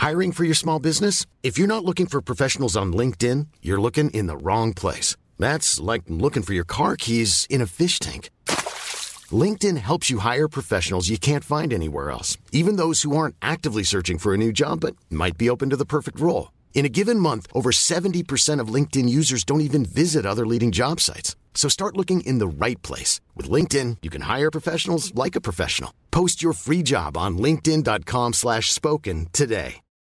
Hiring for your small business? If you're not looking for professionals on LinkedIn, you're looking in the wrong place. That's like looking for your car keys in a fish tank. LinkedIn helps you hire professionals you can't find anywhere else, even those who aren't actively searching for a new job but might be open to the perfect role. In a given month, over 70% of LinkedIn users don't even visit other leading job sites. So start looking in the right place. With LinkedIn, you can hire professionals like a professional. Post your free job on linkedin.com/spoken today.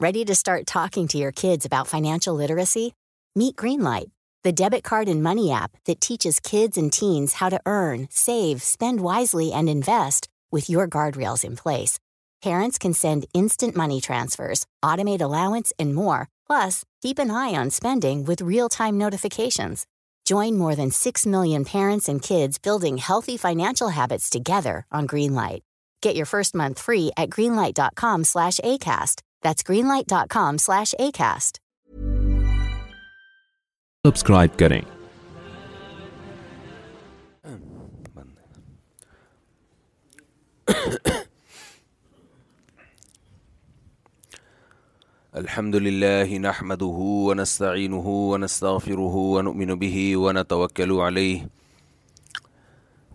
Ready to start talking to your kids about financial literacy? Meet Greenlight, the debit card and money app that teaches kids and teens how to earn, save, spend wisely, and invest with your guardrails in place. Parents can send instant money transfers, automate allowance, and more. Plus, keep an eye on spending with real-time notifications. Join more than 6 million parents and kids building healthy financial habits together on Greenlight. Get your first month free at greenlight.com/ACAST. That's greenlight.com slash ACAST. Subscribe کریں الحمد لله نحمده ونستعينه ونستغفره ونؤمن به ونتوكل عليه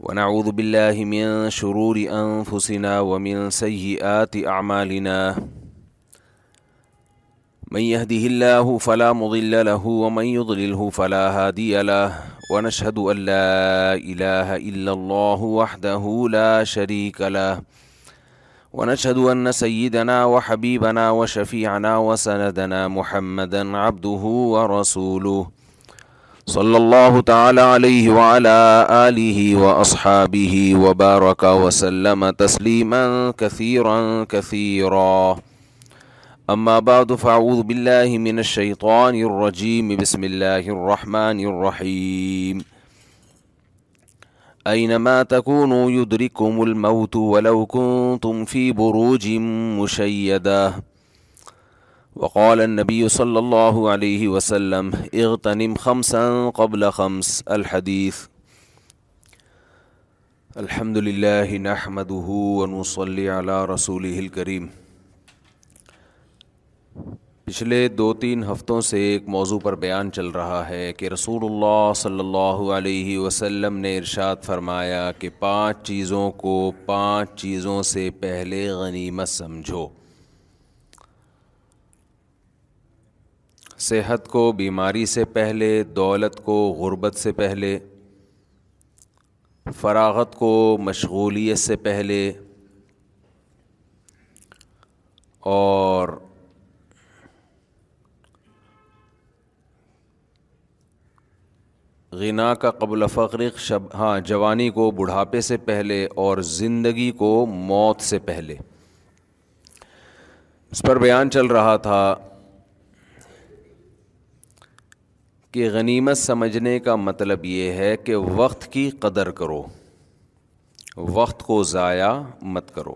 ونعوذ بالله من شرور أنفسنا ومن سيئات أعمالنا ونعوذ من يهده الله فلا مضل له ومن يضلله فلا هادي له ونشهد أن لا إله إلا الله وحده لا شريك له ونشهد أن سيدنا وحبيبنا وشفيعنا وسندنا محمدا عبده ورسوله صلى الله تعالى عليه وعلى آله وأصحابه وبارك وسلم تسليما كثيرا كثيرا اما بعد فاعوذ باللہ من الشیطان الرجیم بسم اللہ الرحمن الرحیم أينما تكونوا يدرككم الموت ولو كنتم في بروج مشيدة وقال النبي صلى الله عليه وسلم اغتنم خمسا قبل خمس الحديث الحمد لله نحمده ونصلي على رسوله الكريم پچھلے دو تین ہفتوں سے ایک موضوع پر بیان چل رہا ہے کہ رسول اللہ صلی اللہ علیہ وسلم نے ارشاد فرمایا کہ پانچ چیزوں کو پانچ چیزوں سے پہلے غنیمت سمجھو صحت کو بیماری سے پہلے دولت کو غربت سے پہلے فراغت کو مشغولیت سے پہلے اور غنا کا قبل فقر شب ہاں جوانی کو بڑھاپے سے پہلے اور زندگی کو موت سے پہلے اس پر بیان چل رہا تھا کہ غنیمت سمجھنے کا مطلب یہ ہے کہ وقت کی قدر کرو وقت کو ضائع مت کرو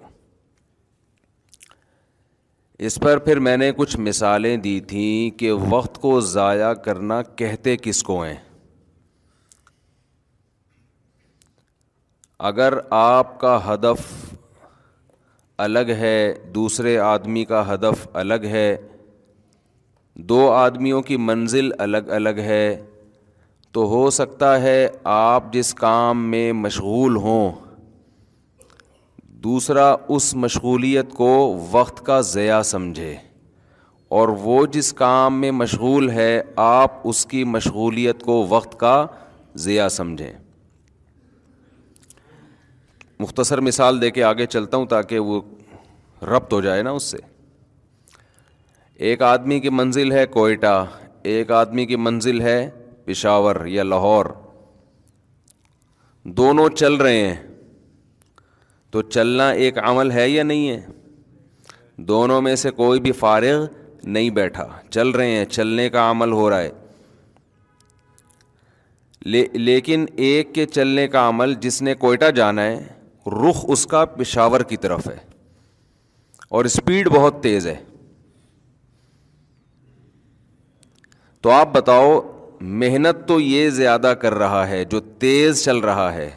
اس پر پھر میں نے کچھ مثالیں دی تھیں کہ وقت کو ضائع کرنا کہتے کس کو ہیں اگر آپ کا ہدف الگ ہے دوسرے آدمی کا ہدف الگ ہے دو آدمیوں کی منزل الگ الگ ہے تو ہو سکتا ہے آپ جس کام میں مشغول ہوں دوسرا اس مشغولیت کو وقت کا ضیاع سمجھے اور وہ جس کام میں مشغول ہے آپ اس کی مشغولیت کو وقت کا ضیاع سمجھیں مختصر مثال دے کے آگے چلتا ہوں تاکہ وہ ربط ہو جائے نا اس سے ایک آدمی کی منزل ہے کوئٹہ ایک آدمی کی منزل ہے پشاور یا لاہور دونوں چل رہے ہیں تو چلنا ایک عمل ہے یا نہیں ہے دونوں میں سے کوئی بھی فارغ نہیں بیٹھا چل رہے ہیں چلنے کا عمل ہو رہا ہے لیکن ایک کے چلنے کا عمل جس نے کوئٹہ جانا ہے رخ اس کا پشاور کی طرف ہے اور اسپیڈ بہت تیز ہے تو آپ بتاؤ محنت تو یہ زیادہ کر رہا ہے جو تیز چل رہا ہے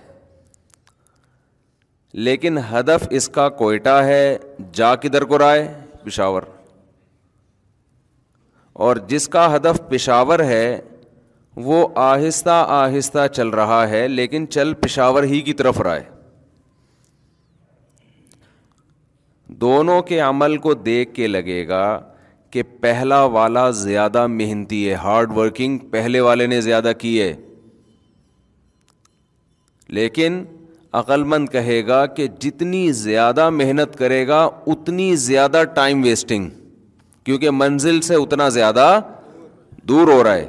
لیکن ہدف اس کا کوئٹہ ہے جا کدھر کو رائے پشاور اور جس کا ہدف پشاور ہے وہ آہستہ آہستہ چل رہا ہے لیکن چل پشاور ہی کی طرف رائے دونوں کے عمل کو دیکھ کے لگے گا کہ پہلا والا زیادہ محنتی ہے ہارڈ ورکنگ پہلے والے نے زیادہ کی ہے لیکن عقل مند کہے گا کہ جتنی زیادہ محنت کرے گا اتنی زیادہ ٹائم ویسٹنگ کیونکہ منزل سے اتنا زیادہ دور ہو رہا ہے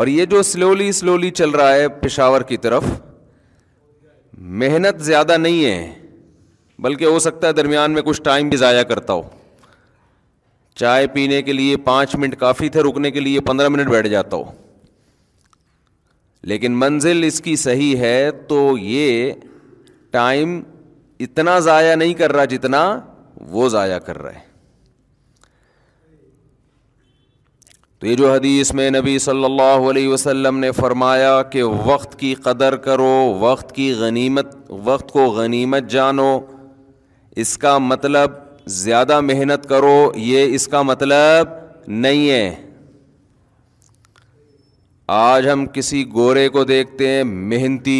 اور یہ جو سلولی سلولی چل رہا ہے پشاور کی طرف محنت زیادہ نہیں ہے بلکہ ہو سکتا ہے درمیان میں کچھ ٹائم بھی ضائع کرتا ہو چائے پینے کے لیے پانچ منٹ کافی تھے رکنے کے لیے پندرہ منٹ بیٹھ جاتا ہو لیکن منزل اس کی صحیح ہے تو یہ ٹائم اتنا ضائع نہیں کر رہا جتنا وہ ضائع کر رہا ہے تو یہ جو حدیث میں نبی صلی اللہ علیہ وسلم نے فرمایا کہ وقت کی قدر کرو وقت کی غنیمت وقت کو غنیمت جانو اس کا مطلب زیادہ محنت کرو یہ اس کا مطلب نہیں ہے آج ہم کسی گورے کو دیکھتے ہیں محنتی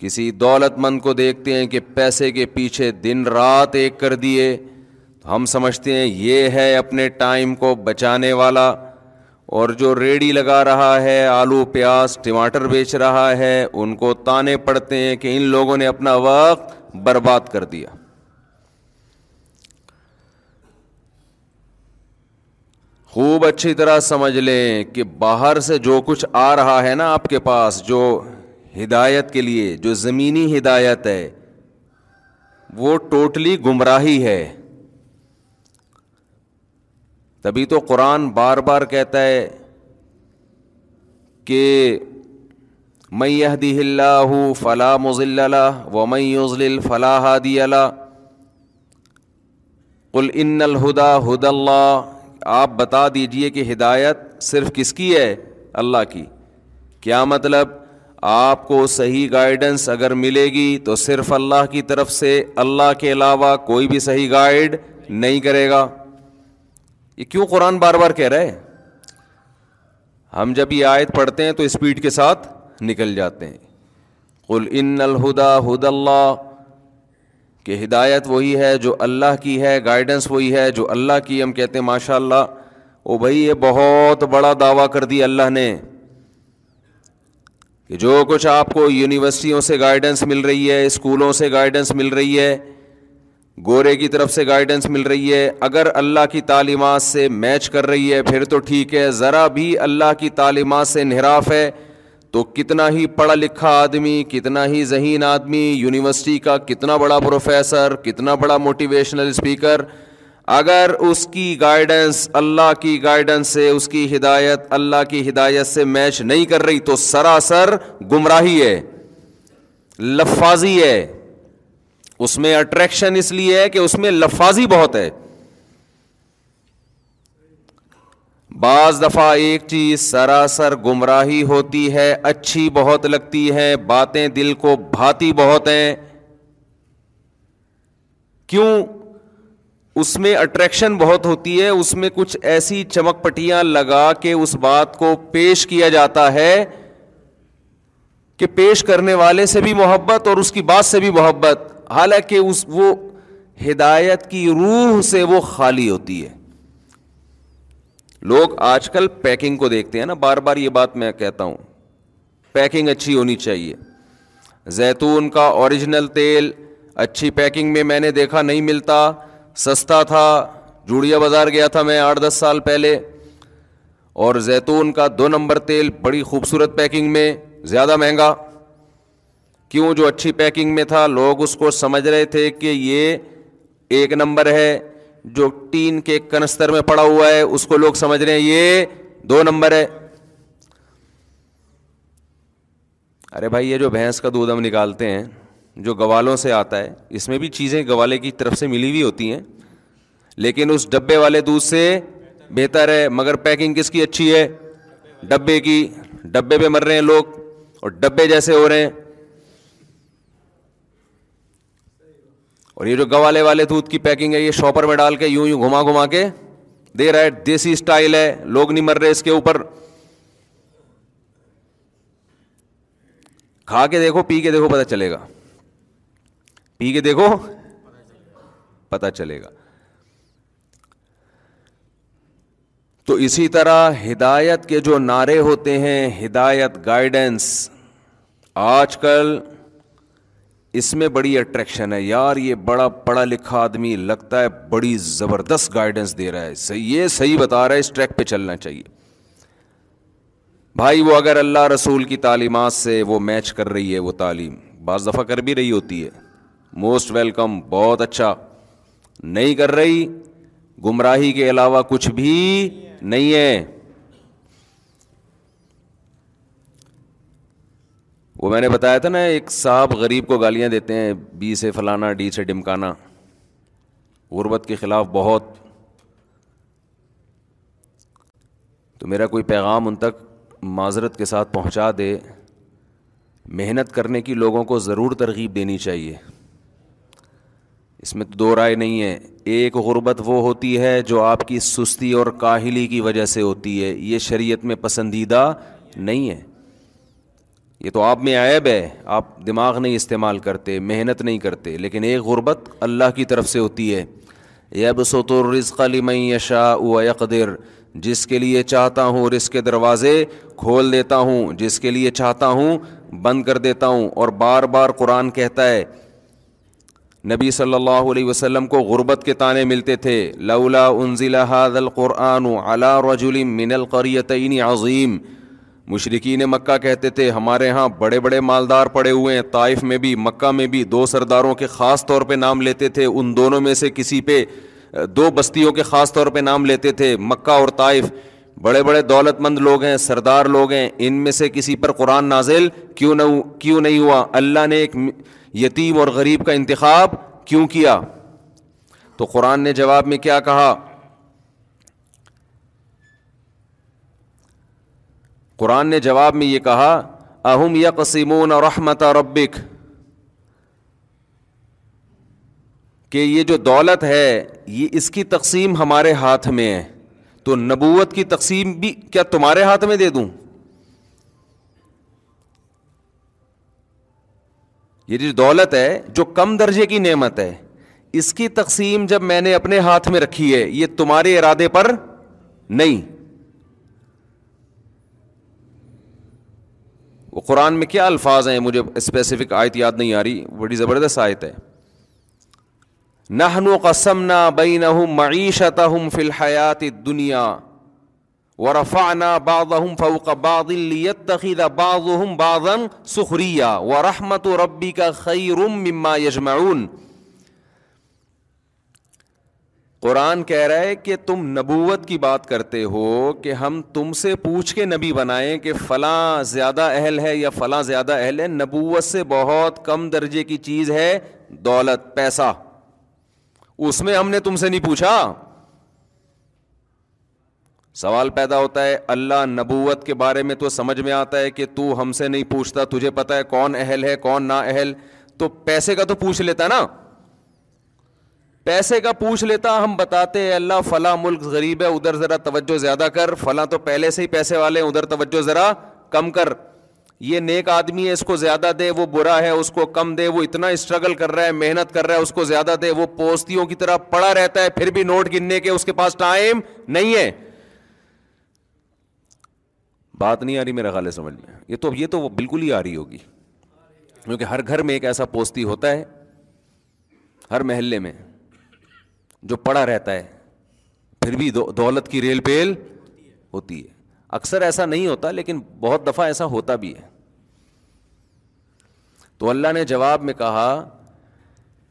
کسی دولت مند کو دیکھتے ہیں کہ پیسے کے پیچھے دن رات ایک کر دیے تو ہم سمجھتے ہیں یہ ہے اپنے ٹائم کو بچانے والا اور جو ریڑی لگا رہا ہے آلو پیاز ٹماٹر بیچ رہا ہے ان کو تانے پڑتے ہیں کہ ان لوگوں نے اپنا وقت برباد کر دیا خوب اچھی طرح سمجھ لیں کہ باہر سے جو کچھ آ رہا ہے نا آپ کے پاس جو ہدایت کے لیے جو زمینی ہدایت ہے وہ ٹوٹلی گمراہی ہے تبھی تو قرآن بار بار کہتا ہے کہ میں یہ فلاں مزل و میں مئی یز ہادی اللہ قل الہدا ہد اللہ آپ بتا دیجئے کہ ہدایت صرف کس کی ہے اللہ کی کیا مطلب آپ کو صحیح گائیڈنس اگر ملے گی تو صرف اللہ کی طرف سے اللہ کے علاوہ کوئی بھی صحیح گائیڈ نہیں کرے گا یہ کیوں قرآن بار بار کہہ رہے ہم جب یہ آیت پڑھتے ہیں تو اسپیڈ کے ساتھ نکل جاتے ہیں کل ان الہدا ہد اللہ کہ ہدایت وہی ہے جو اللہ کی ہے گائیڈنس وہی ہے جو اللہ کی ہم کہتے ہیں ماشاء اللہ او بھائی یہ بہت بڑا دعویٰ کر دی اللہ نے کہ جو کچھ آپ کو یونیورسٹیوں سے گائیڈنس مل رہی ہے اسکولوں سے گائیڈنس مل رہی ہے گورے کی طرف سے گائیڈنس مل رہی ہے اگر اللہ کی تعلیمات سے میچ کر رہی ہے پھر تو ٹھیک ہے ذرا بھی اللہ کی تعلیمات سے انحراف ہے تو کتنا ہی پڑھا لکھا آدمی کتنا ہی ذہین آدمی یونیورسٹی کا کتنا بڑا پروفیسر کتنا بڑا موٹیویشنل اسپیکر اگر اس کی گائیڈنس اللہ کی گائیڈنس سے اس کی ہدایت اللہ کی ہدایت سے میچ نہیں کر رہی تو سراسر گمراہی ہے لفاظی ہے اس میں اٹریکشن اس لیے ہے کہ اس میں لفاظی بہت ہے بعض دفعہ ایک چیز سراسر گمراہی ہوتی ہے اچھی بہت لگتی ہے باتیں دل کو بھاتی بہت ہیں کیوں اس میں اٹریکشن بہت ہوتی ہے اس میں کچھ ایسی چمک پٹیاں لگا کے اس بات کو پیش کیا جاتا ہے کہ پیش کرنے والے سے بھی محبت اور اس کی بات سے بھی محبت حالانکہ اس وہ ہدایت کی روح سے وہ خالی ہوتی ہے لوگ آج کل پیکنگ کو دیکھتے ہیں نا بار بار یہ بات میں کہتا ہوں پیکنگ اچھی ہونی چاہیے زیتون کا اوریجنل تیل اچھی پیکنگ میں میں نے دیکھا نہیں ملتا سستا تھا جوڑیا بازار گیا تھا میں آٹھ دس سال پہلے اور زیتون کا دو نمبر تیل بڑی خوبصورت پیکنگ میں زیادہ مہنگا کیوں جو اچھی پیکنگ میں تھا لوگ اس کو سمجھ رہے تھے کہ یہ ایک نمبر ہے جو ٹین کے کنستر میں پڑا ہوا ہے اس کو لوگ سمجھ رہے ہیں یہ دو نمبر ہے ارے بھائی یہ جو بھینس کا دودھ ہم نکالتے ہیں جو گوالوں سے آتا ہے اس میں بھی چیزیں گوالے کی طرف سے ملی ہوئی ہوتی ہیں لیکن اس ڈبے والے دودھ سے بہتر ہے مگر پیکنگ کس کی اچھی ہے ڈبے کی ڈبے پہ مر رہے ہیں لوگ اور ڈبے جیسے ہو رہے ہیں اور یہ جو گوالے والے دودھ کی پیکنگ ہے یہ شاپر میں ڈال کے یوں یوں گھما گھما کے دے رہا ہے دیسی اسٹائل ہے لوگ نہیں مر رہے اس کے اوپر کھا کے دیکھو پی کے دیکھو پتا چلے گا پی کے دیکھو پتا چلے گا تو اسی طرح ہدایت کے جو نعرے ہوتے ہیں ہدایت گائیڈنس آج کل اس میں بڑی اٹریکشن ہے یار یہ بڑا پڑھا لکھا آدمی لگتا ہے بڑی زبردست گائیڈنس دے رہا ہے صحیح یہ صحیح بتا رہا ہے اس ٹریک پہ چلنا چاہیے بھائی وہ اگر اللہ رسول کی تعلیمات سے وہ میچ کر رہی ہے وہ تعلیم بعض دفعہ کر بھی رہی ہوتی ہے موسٹ ویلکم بہت اچھا نہیں کر رہی گمراہی کے علاوہ کچھ بھی نہیں ہے وہ میں نے بتایا تھا نا ایک صاحب غریب کو گالیاں دیتے ہیں بی سے فلانا ڈی سے ڈمکانا غربت کے خلاف بہت تو میرا کوئی پیغام ان تک معذرت کے ساتھ پہنچا دے محنت کرنے کی لوگوں کو ضرور ترغیب دینی چاہیے اس میں تو دو رائے نہیں ہے ایک غربت وہ ہوتی ہے جو آپ کی سستی اور کاہلی کی وجہ سے ہوتی ہے یہ شریعت میں پسندیدہ نہیں ہے یہ تو آپ میں عیب ہے آپ دماغ نہیں استعمال کرتے محنت نہیں کرتے لیکن ایک غربت اللہ کی طرف سے ہوتی ہے یب سزق علیمئی یشاق در جس کے لیے چاہتا ہوں رزق کے دروازے کھول دیتا ہوں جس کے لیے چاہتا ہوں بند کر دیتا ہوں اور بار بار قرآن کہتا ہے نبی صلی اللہ علیہ وسلم کو غربت کے تانے ملتے تھے لولا انزل هذا القرآن و رجل من القریتعین عظیم مشرقین مکہ کہتے تھے ہمارے ہاں بڑے بڑے مالدار پڑے ہوئے ہیں طائف میں بھی مکہ میں بھی دو سرداروں کے خاص طور پہ نام لیتے تھے ان دونوں میں سے کسی پہ دو بستیوں کے خاص طور پہ نام لیتے تھے مکہ اور طائف بڑے بڑے دولت مند لوگ ہیں سردار لوگ ہیں ان میں سے کسی پر قرآن نازل کیوں نہ کیوں نہیں ہوا اللہ نے ایک یتیم اور غریب کا انتخاب کیوں کیا تو قرآن نے جواب میں کیا کہا قرآن نے جواب میں یہ کہا اہم یقین اور رحمت ربک کہ یہ جو دولت ہے یہ اس کی تقسیم ہمارے ہاتھ میں ہے تو نبوت کی تقسیم بھی کیا تمہارے ہاتھ میں دے دوں یہ جو دولت ہے جو کم درجے کی نعمت ہے اس کی تقسیم جب میں نے اپنے ہاتھ میں رکھی ہے یہ تمہارے ارادے پر نہیں وہ قرآن میں کیا الفاظ ہیں مجھے اسپیسیفک آیت یاد نہیں آ رہی بڑی زبردست آیت ہے نہنو کا نہ بین معیشت فی الحیات دنیا و رفانہ بادن سخریہ و رحمت و ربی کا خیر مما یجماون قرآن کہہ رہا ہے کہ تم نبوت کی بات کرتے ہو کہ ہم تم سے پوچھ کے نبی بنائیں کہ فلاں زیادہ اہل ہے یا فلاں زیادہ اہل ہے نبوت سے بہت کم درجے کی چیز ہے دولت پیسہ اس میں ہم نے تم سے نہیں پوچھا سوال پیدا ہوتا ہے اللہ نبوت کے بارے میں تو سمجھ میں آتا ہے کہ تو ہم سے نہیں پوچھتا تجھے پتا ہے کون اہل ہے کون نا اہل تو پیسے کا تو پوچھ لیتا نا پیسے کا پوچھ لیتا ہم بتاتے ہیں اللہ فلاں ملک غریب ہے ادھر ذرا توجہ زیادہ کر فلاں تو پہلے سے ہی پیسے والے ہیں ادھر توجہ ذرا کم کر یہ نیک آدمی ہے اس کو زیادہ دے وہ برا ہے اس کو کم دے وہ اتنا اسٹرگل کر رہا ہے محنت کر رہا ہے اس کو زیادہ دے وہ پوستیوں کی طرح پڑا رہتا ہے پھر بھی نوٹ گننے کے اس کے پاس ٹائم نہیں ہے بات نہیں آ رہی میرا ہے سمجھ میں یہ تو یہ تو بالکل ہی آ رہی ہوگی کیونکہ ہر گھر میں ایک ایسا پوستی ہوتا ہے ہر محلے میں جو پڑا رہتا ہے پھر بھی دولت کی ریل پیل ہوتی ہے اکثر ایسا نہیں ہوتا لیکن بہت دفعہ ایسا ہوتا بھی ہے تو اللہ نے جواب میں کہا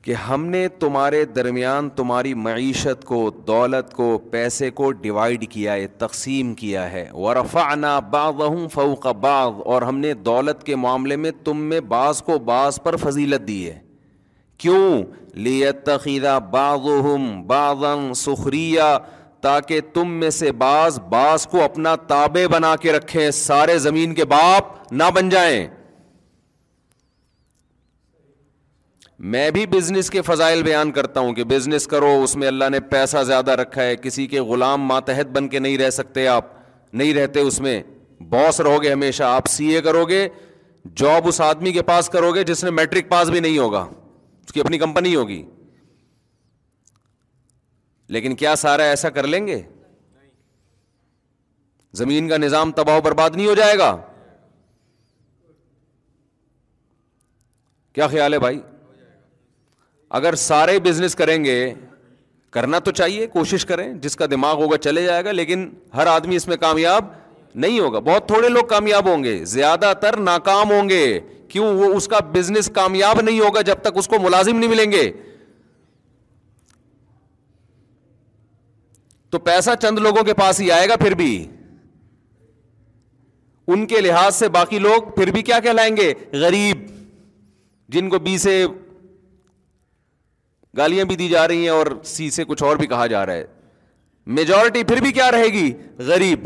کہ ہم نے تمہارے درمیان تمہاری معیشت کو دولت کو پیسے کو ڈیوائڈ کیا ہے تقسیم کیا ہے ورفا نا باغ فوق اور ہم نے دولت کے معاملے میں تم میں بعض کو بعض پر فضیلت دی ہے کیوں لیتخذ بعضهم بعضا سخریہ تاکہ تم میں سے بعض بعض کو اپنا تابع بنا کے رکھیں سارے زمین کے باپ نہ بن جائیں میں بھی بزنس کے فضائل بیان کرتا ہوں کہ بزنس کرو اس میں اللہ نے پیسہ زیادہ رکھا ہے کسی کے غلام ماتحت بن کے نہیں رہ سکتے آپ نہیں رہتے اس میں باس رہو گے ہمیشہ آپ سی اے کرو گے جاب اس آدمی کے پاس کرو گے جس نے میٹرک پاس بھی نہیں ہوگا اس کی اپنی کمپنی ہوگی لیکن کیا سارا ایسا کر لیں گے زمین کا نظام تباہ و برباد نہیں ہو جائے گا کیا خیال ہے بھائی اگر سارے بزنس کریں گے کرنا تو چاہیے کوشش کریں جس کا دماغ ہوگا چلے جائے گا لیکن ہر آدمی اس میں کامیاب نہیں ہوگا بہت تھوڑے لوگ کامیاب ہوں گے زیادہ تر ناکام ہوں گے کیوں وہ اس کا بزنس کامیاب نہیں ہوگا جب تک اس کو ملازم نہیں ملیں گے تو پیسہ چند لوگوں کے پاس ہی آئے گا پھر بھی ان کے لحاظ سے باقی لوگ پھر بھی کیا کہلائیں گے غریب جن کو بی سے گالیاں بھی دی جا رہی ہیں اور سی سے کچھ اور بھی کہا جا رہا ہے میجورٹی پھر بھی کیا رہے گی غریب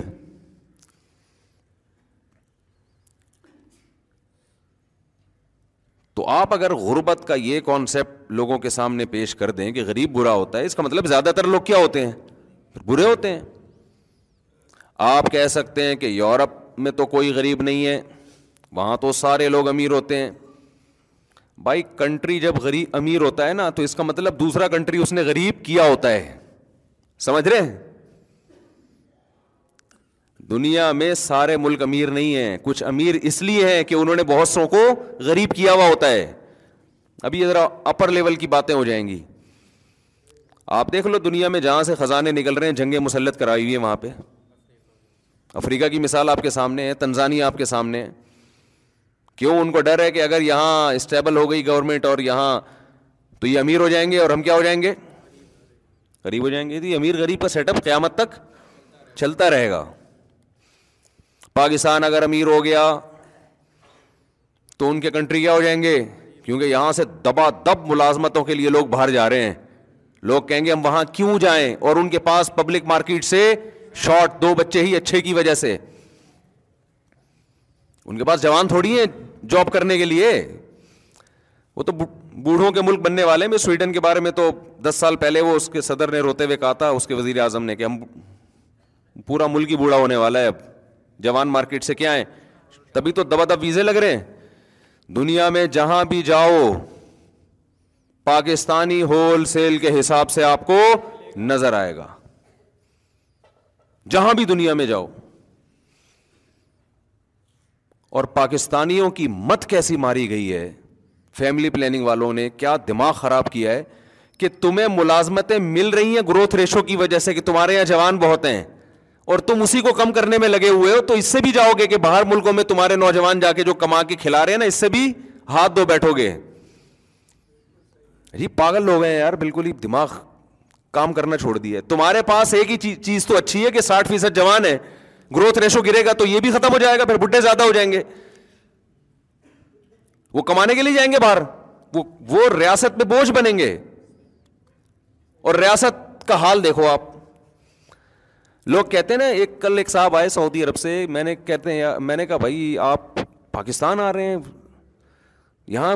تو آپ اگر غربت کا یہ کانسیپٹ لوگوں کے سامنے پیش کر دیں کہ غریب برا ہوتا ہے اس کا مطلب زیادہ تر لوگ کیا ہوتے ہیں برے ہوتے ہیں آپ کہہ سکتے ہیں کہ یورپ میں تو کوئی غریب نہیں ہے وہاں تو سارے لوگ امیر ہوتے ہیں بھائی کنٹری جب غریب امیر ہوتا ہے نا تو اس کا مطلب دوسرا کنٹری اس نے غریب کیا ہوتا ہے سمجھ رہے ہیں دنیا میں سارے ملک امیر نہیں ہیں کچھ امیر اس لیے ہیں کہ انہوں نے بہت سو کو غریب کیا ہوا ہوتا ہے ابھی یہ ذرا اپر لیول کی باتیں ہو جائیں گی آپ دیکھ لو دنیا میں جہاں سے خزانے نکل رہے ہیں جنگیں مسلط کرائی ہوئی ہیں وہاں پہ افریقہ کی مثال آپ کے سامنے ہے تنزانیہ آپ کے سامنے ہے کیوں ان کو ڈر ہے کہ اگر یہاں اسٹیبل ہو گئی گورنمنٹ اور یہاں تو یہ امیر ہو جائیں گے اور ہم کیا ہو جائیں گے غریب ہو جائیں گے تو یہ امیر غریب کا سیٹ اپ قیامت تک چلتا رہے گا پاکستان اگر امیر ہو گیا تو ان کے کنٹری کیا ہو جائیں گے کیونکہ یہاں سے دبا دب ملازمتوں کے لیے لوگ باہر جا رہے ہیں لوگ کہیں گے ہم وہاں کیوں جائیں اور ان کے پاس پبلک مارکیٹ سے شارٹ دو بچے ہی اچھے کی وجہ سے ان کے پاس جوان تھوڑی ہیں جاب کرنے کے لیے وہ تو بوڑھوں کے ملک بننے والے میں سویڈن کے بارے میں تو دس سال پہلے وہ اس کے صدر نے روتے ہوئے کہا تھا اس کے وزیر اعظم نے کہ ہم پورا ملک ہی بوڑھا ہونے والا ہے اب جوان مارکیٹ سے کیا ہے تبھی تو دبا دب ویزے لگ رہے ہیں دنیا میں جہاں بھی جاؤ پاکستانی ہول سیل کے حساب سے آپ کو نظر آئے گا جہاں بھی دنیا میں جاؤ اور پاکستانیوں کی مت کیسی ماری گئی ہے فیملی پلاننگ والوں نے کیا دماغ خراب کیا ہے کہ تمہیں ملازمتیں مل رہی ہیں گروتھ ریشو کی وجہ سے کہ تمہارے یہاں جوان بہت ہیں اور تم اسی کو کم کرنے میں لگے ہوئے ہو تو اس سے بھی جاؤ گے کہ باہر ملکوں میں تمہارے نوجوان جا کے جو کما کے کھلا رہے ہیں نا اس سے بھی ہاتھ دھو بیٹھو گے جی پاگل لوگ ہیں یار بالکل ہی دماغ کام کرنا چھوڑ دیا تمہارے پاس ایک ہی چیز تو اچھی ہے کہ ساٹھ فیصد جوان ہے گروتھ ریشو گرے گا تو یہ بھی ختم ہو جائے گا پھر بڈھے زیادہ ہو جائیں گے وہ کمانے کے لیے جائیں گے باہر وہ ریاست میں بوجھ بنیں گے اور ریاست کا حال دیکھو آپ لوگ کہتے ہیں نا ایک کل ایک صاحب آئے سعودی عرب سے میں نے کہتے ہیں میں نے کہا بھائی آپ پاکستان آ رہے ہیں یہاں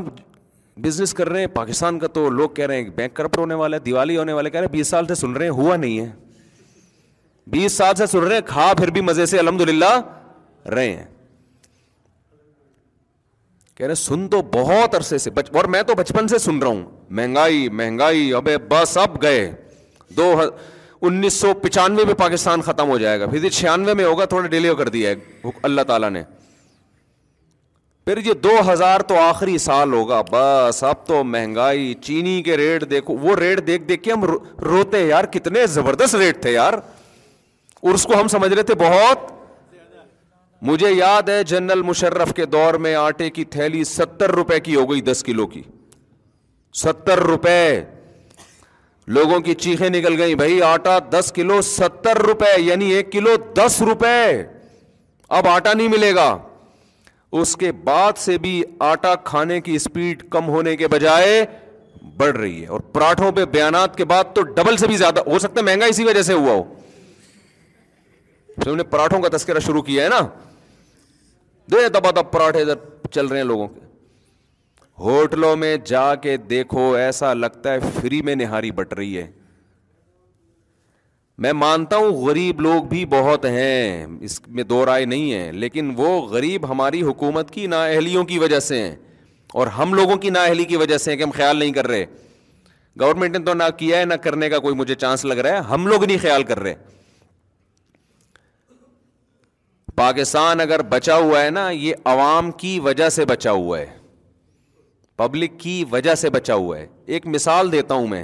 بزنس کر رہے ہیں پاکستان کا تو لوگ کہہ رہے ہیں بینک کرپٹ ہونے والا ہے دیوالی ہونے والے بیس سال سے سن رہے ہیں ہوا نہیں ہے بیس سال سے سن رہے ہیں کھا پھر بھی مزے سے الحمد للہ رہے ہیں کہہ رہے سن تو بہت عرصے سے اور میں تو بچپن سے سن رہا ہوں مہنگائی مہنگائی ابے بس اب گئے دو انیس سو پچانوے میں پاکستان ختم ہو جائے گا پھر چھیانوے میں ہوگا تھوڑا ڈیلے کر دیا ہے اللہ تعالیٰ نے پھر یہ دو ہزار تو آخری سال ہوگا بس اب تو مہنگائی چینی کے ریٹ دیکھو وہ ریٹ دیکھ دیکھ کے ہم روتے یار کتنے زبردست ریٹ تھے یار اور اس کو ہم سمجھ رہے تھے بہت مجھے یاد ہے جنرل مشرف کے دور میں آٹے کی تھیلی ستر روپے کی ہو گئی دس کلو کی ستر روپے لوگوں کی چیخیں نکل گئی بھائی آٹا دس کلو ستر روپے یعنی ایک کلو دس روپے اب آٹا نہیں ملے گا اس کے بعد سے بھی آٹا کھانے کی اسپیڈ کم ہونے کے بجائے بڑھ رہی ہے اور پراٹھوں پہ بیانات کے بعد تو ڈبل سے بھی زیادہ ہو سکتا ہے مہنگا اسی وجہ سے ہوا نے پراٹھوں کا تذکرہ شروع کیا ہے نا دے دبا دب پراٹھے ادھر چل رہے ہیں لوگوں کے ہوٹلوں میں جا کے دیکھو ایسا لگتا ہے فری میں نہاری بٹ رہی ہے میں مانتا ہوں غریب لوگ بھی بہت ہیں اس میں دو رائے نہیں ہے لیکن وہ غریب ہماری حکومت کی نااہلیوں کی وجہ سے ہیں اور ہم لوگوں کی نااہلی کی وجہ سے ہیں کہ ہم خیال نہیں کر رہے گورنمنٹ نے تو نہ کیا ہے نہ کرنے کا کوئی مجھے چانس لگ رہا ہے ہم لوگ نہیں خیال کر رہے پاکستان اگر بچا ہوا ہے نا یہ عوام کی وجہ سے بچا ہوا ہے پبلک کی وجہ سے بچا ہوا ہے ایک مثال دیتا ہوں میں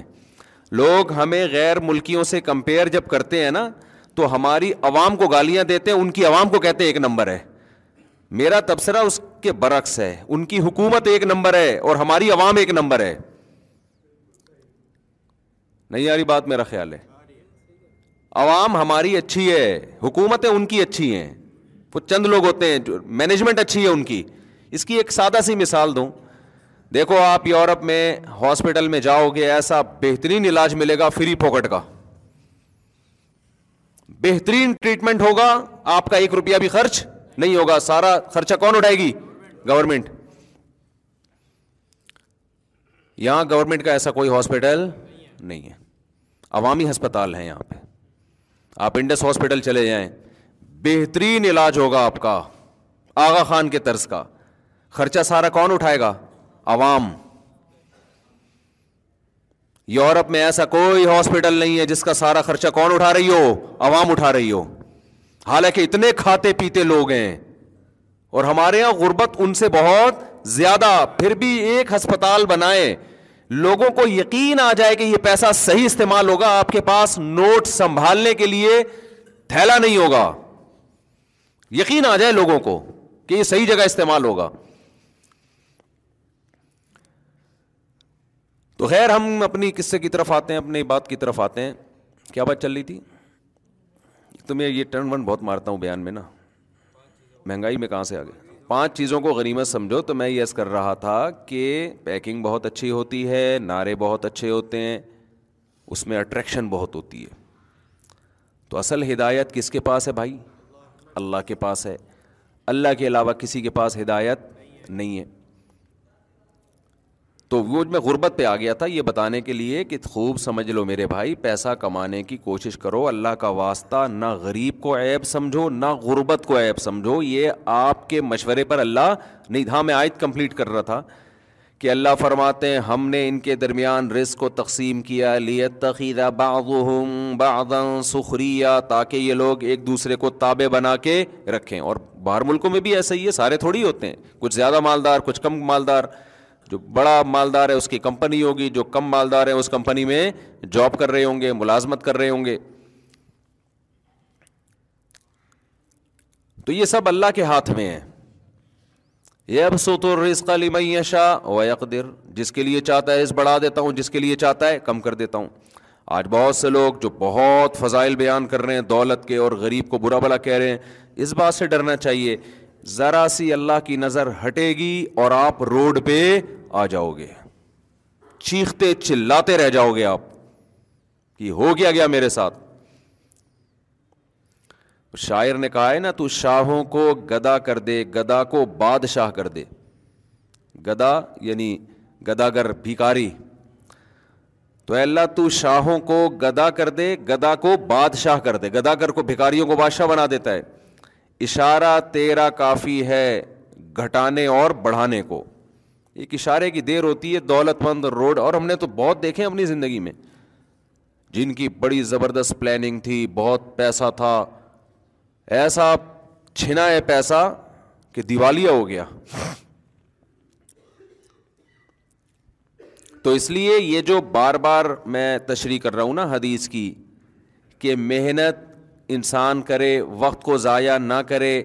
لوگ ہمیں غیر ملکیوں سے کمپیئر جب کرتے ہیں نا تو ہماری عوام کو گالیاں دیتے ہیں ان کی عوام کو کہتے ہیں ایک نمبر ہے میرا تبصرہ اس کے برعکس ہے ان کی حکومت ایک نمبر ہے اور ہماری عوام ایک نمبر ہے نہیں یاری بات میرا خیال ہے عوام ہماری اچھی ہے حکومتیں ان کی اچھی ہیں وہ چند لوگ ہوتے ہیں جو مینجمنٹ اچھی ہے ان کی اس کی ایک سادہ سی مثال دوں دیکھو آپ یورپ میں ہاسپٹل میں جاؤ گے ایسا بہترین علاج ملے گا فری پوکٹ کا بہترین ٹریٹمنٹ ہوگا آپ کا ایک روپیہ بھی خرچ نہیں ہوگا سارا خرچہ کون اٹھائے گی گورنمنٹ یہاں گورنمنٹ کا ایسا کوئی ہاسپٹل نہیں ہے عوامی ہسپتال ہیں یہاں پہ آپ انڈس ہاسپٹل چلے جائیں بہترین علاج ہوگا آپ کا آغا خان کے طرز کا خرچہ سارا کون اٹھائے گا عوام یورپ میں ایسا کوئی ہاسپٹل نہیں ہے جس کا سارا خرچہ کون اٹھا رہی ہو عوام اٹھا رہی ہو حالانکہ اتنے کھاتے پیتے لوگ ہیں اور ہمارے یہاں غربت ان سے بہت زیادہ پھر بھی ایک ہسپتال بنائے لوگوں کو یقین آ جائے کہ یہ پیسہ صحیح استعمال ہوگا آپ کے پاس نوٹ سنبھالنے کے لیے تھیلا نہیں ہوگا یقین آ جائے لوگوں کو کہ یہ صحیح جگہ استعمال ہوگا تو خیر ہم اپنی قصے کی طرف آتے ہیں اپنی بات کی طرف آتے ہیں کیا بات چل رہی تھی تو میں یہ ٹرن ون بہت مارتا ہوں بیان میں نا مہنگائی میں کہاں سے آ گیا پانچ چیزوں کو غنیمت سمجھو تو میں یس کر رہا تھا کہ پیکنگ بہت اچھی ہوتی ہے نعرے بہت اچھے ہوتے ہیں اس میں اٹریکشن بہت ہوتی ہے تو اصل ہدایت کس کے پاس ہے بھائی اللہ کے پاس ہے اللہ کے علاوہ کسی کے پاس ہدایت نہیں ہے تو وہ میں غربت پہ آ گیا تھا یہ بتانے کے لیے کہ خوب سمجھ لو میرے بھائی پیسہ کمانے کی کوشش کرو اللہ کا واسطہ نہ غریب کو عیب سمجھو نہ غربت کو عیب سمجھو یہ آپ کے مشورے پر اللہ نہیں ہاں میں آیت کمپلیٹ کر رہا تھا کہ اللہ فرماتے ہیں ہم نے ان کے درمیان رزق کو تقسیم کیا لیت بعضهم بعضا سخری تاکہ یہ لوگ ایک دوسرے کو تابع بنا کے رکھیں اور باہر ملکوں میں بھی ایسا ہی ہے سارے تھوڑی ہوتے ہیں کچھ زیادہ مالدار کچھ کم مالدار جو بڑا مالدار ہے اس کی کمپنی ہوگی جو کم مالدار ہے اس کمپنی میں جاب کر رہے ہوں گے ملازمت کر رہے ہوں گے تو یہ سب اللہ کے ہاتھ میں ہے ہے یہ اب و جس کے لیے چاہتا اس بڑھا دیتا ہوں جس کے لیے چاہتا ہے کم کر دیتا ہوں آج بہت سے لوگ جو بہت فضائل بیان کر رہے ہیں دولت کے اور غریب کو برا بلا کہہ رہے ہیں اس بات سے ڈرنا چاہیے ذرا سی اللہ کی نظر ہٹے گی اور آپ روڈ پہ آ جاؤ گے چیختے چلاتے رہ جاؤ گے آپ کہ ہو گیا گیا میرے ساتھ شاعر نے کہا ہے نا تو شاہوں کو گدا کر دے گدا کو بادشاہ کر دے گدا یعنی گداگر بھیکاری تو اللہ تو شاہوں کو گدا کر دے گدا کو بادشاہ کر دے گداگر کو بھیکاریوں کو بادشاہ بنا دیتا ہے اشارہ تیرا کافی ہے گھٹانے اور بڑھانے کو ایک اشارے کی دیر ہوتی ہے دولت مند روڈ اور ہم نے تو بہت دیکھے اپنی زندگی میں جن کی بڑی زبردست پلاننگ تھی بہت پیسہ تھا ایسا چھنا ہے پیسہ کہ دیوالیہ ہو گیا تو اس لیے یہ جو بار بار میں تشریح کر رہا ہوں نا حدیث کی کہ محنت انسان کرے وقت کو ضائع نہ کرے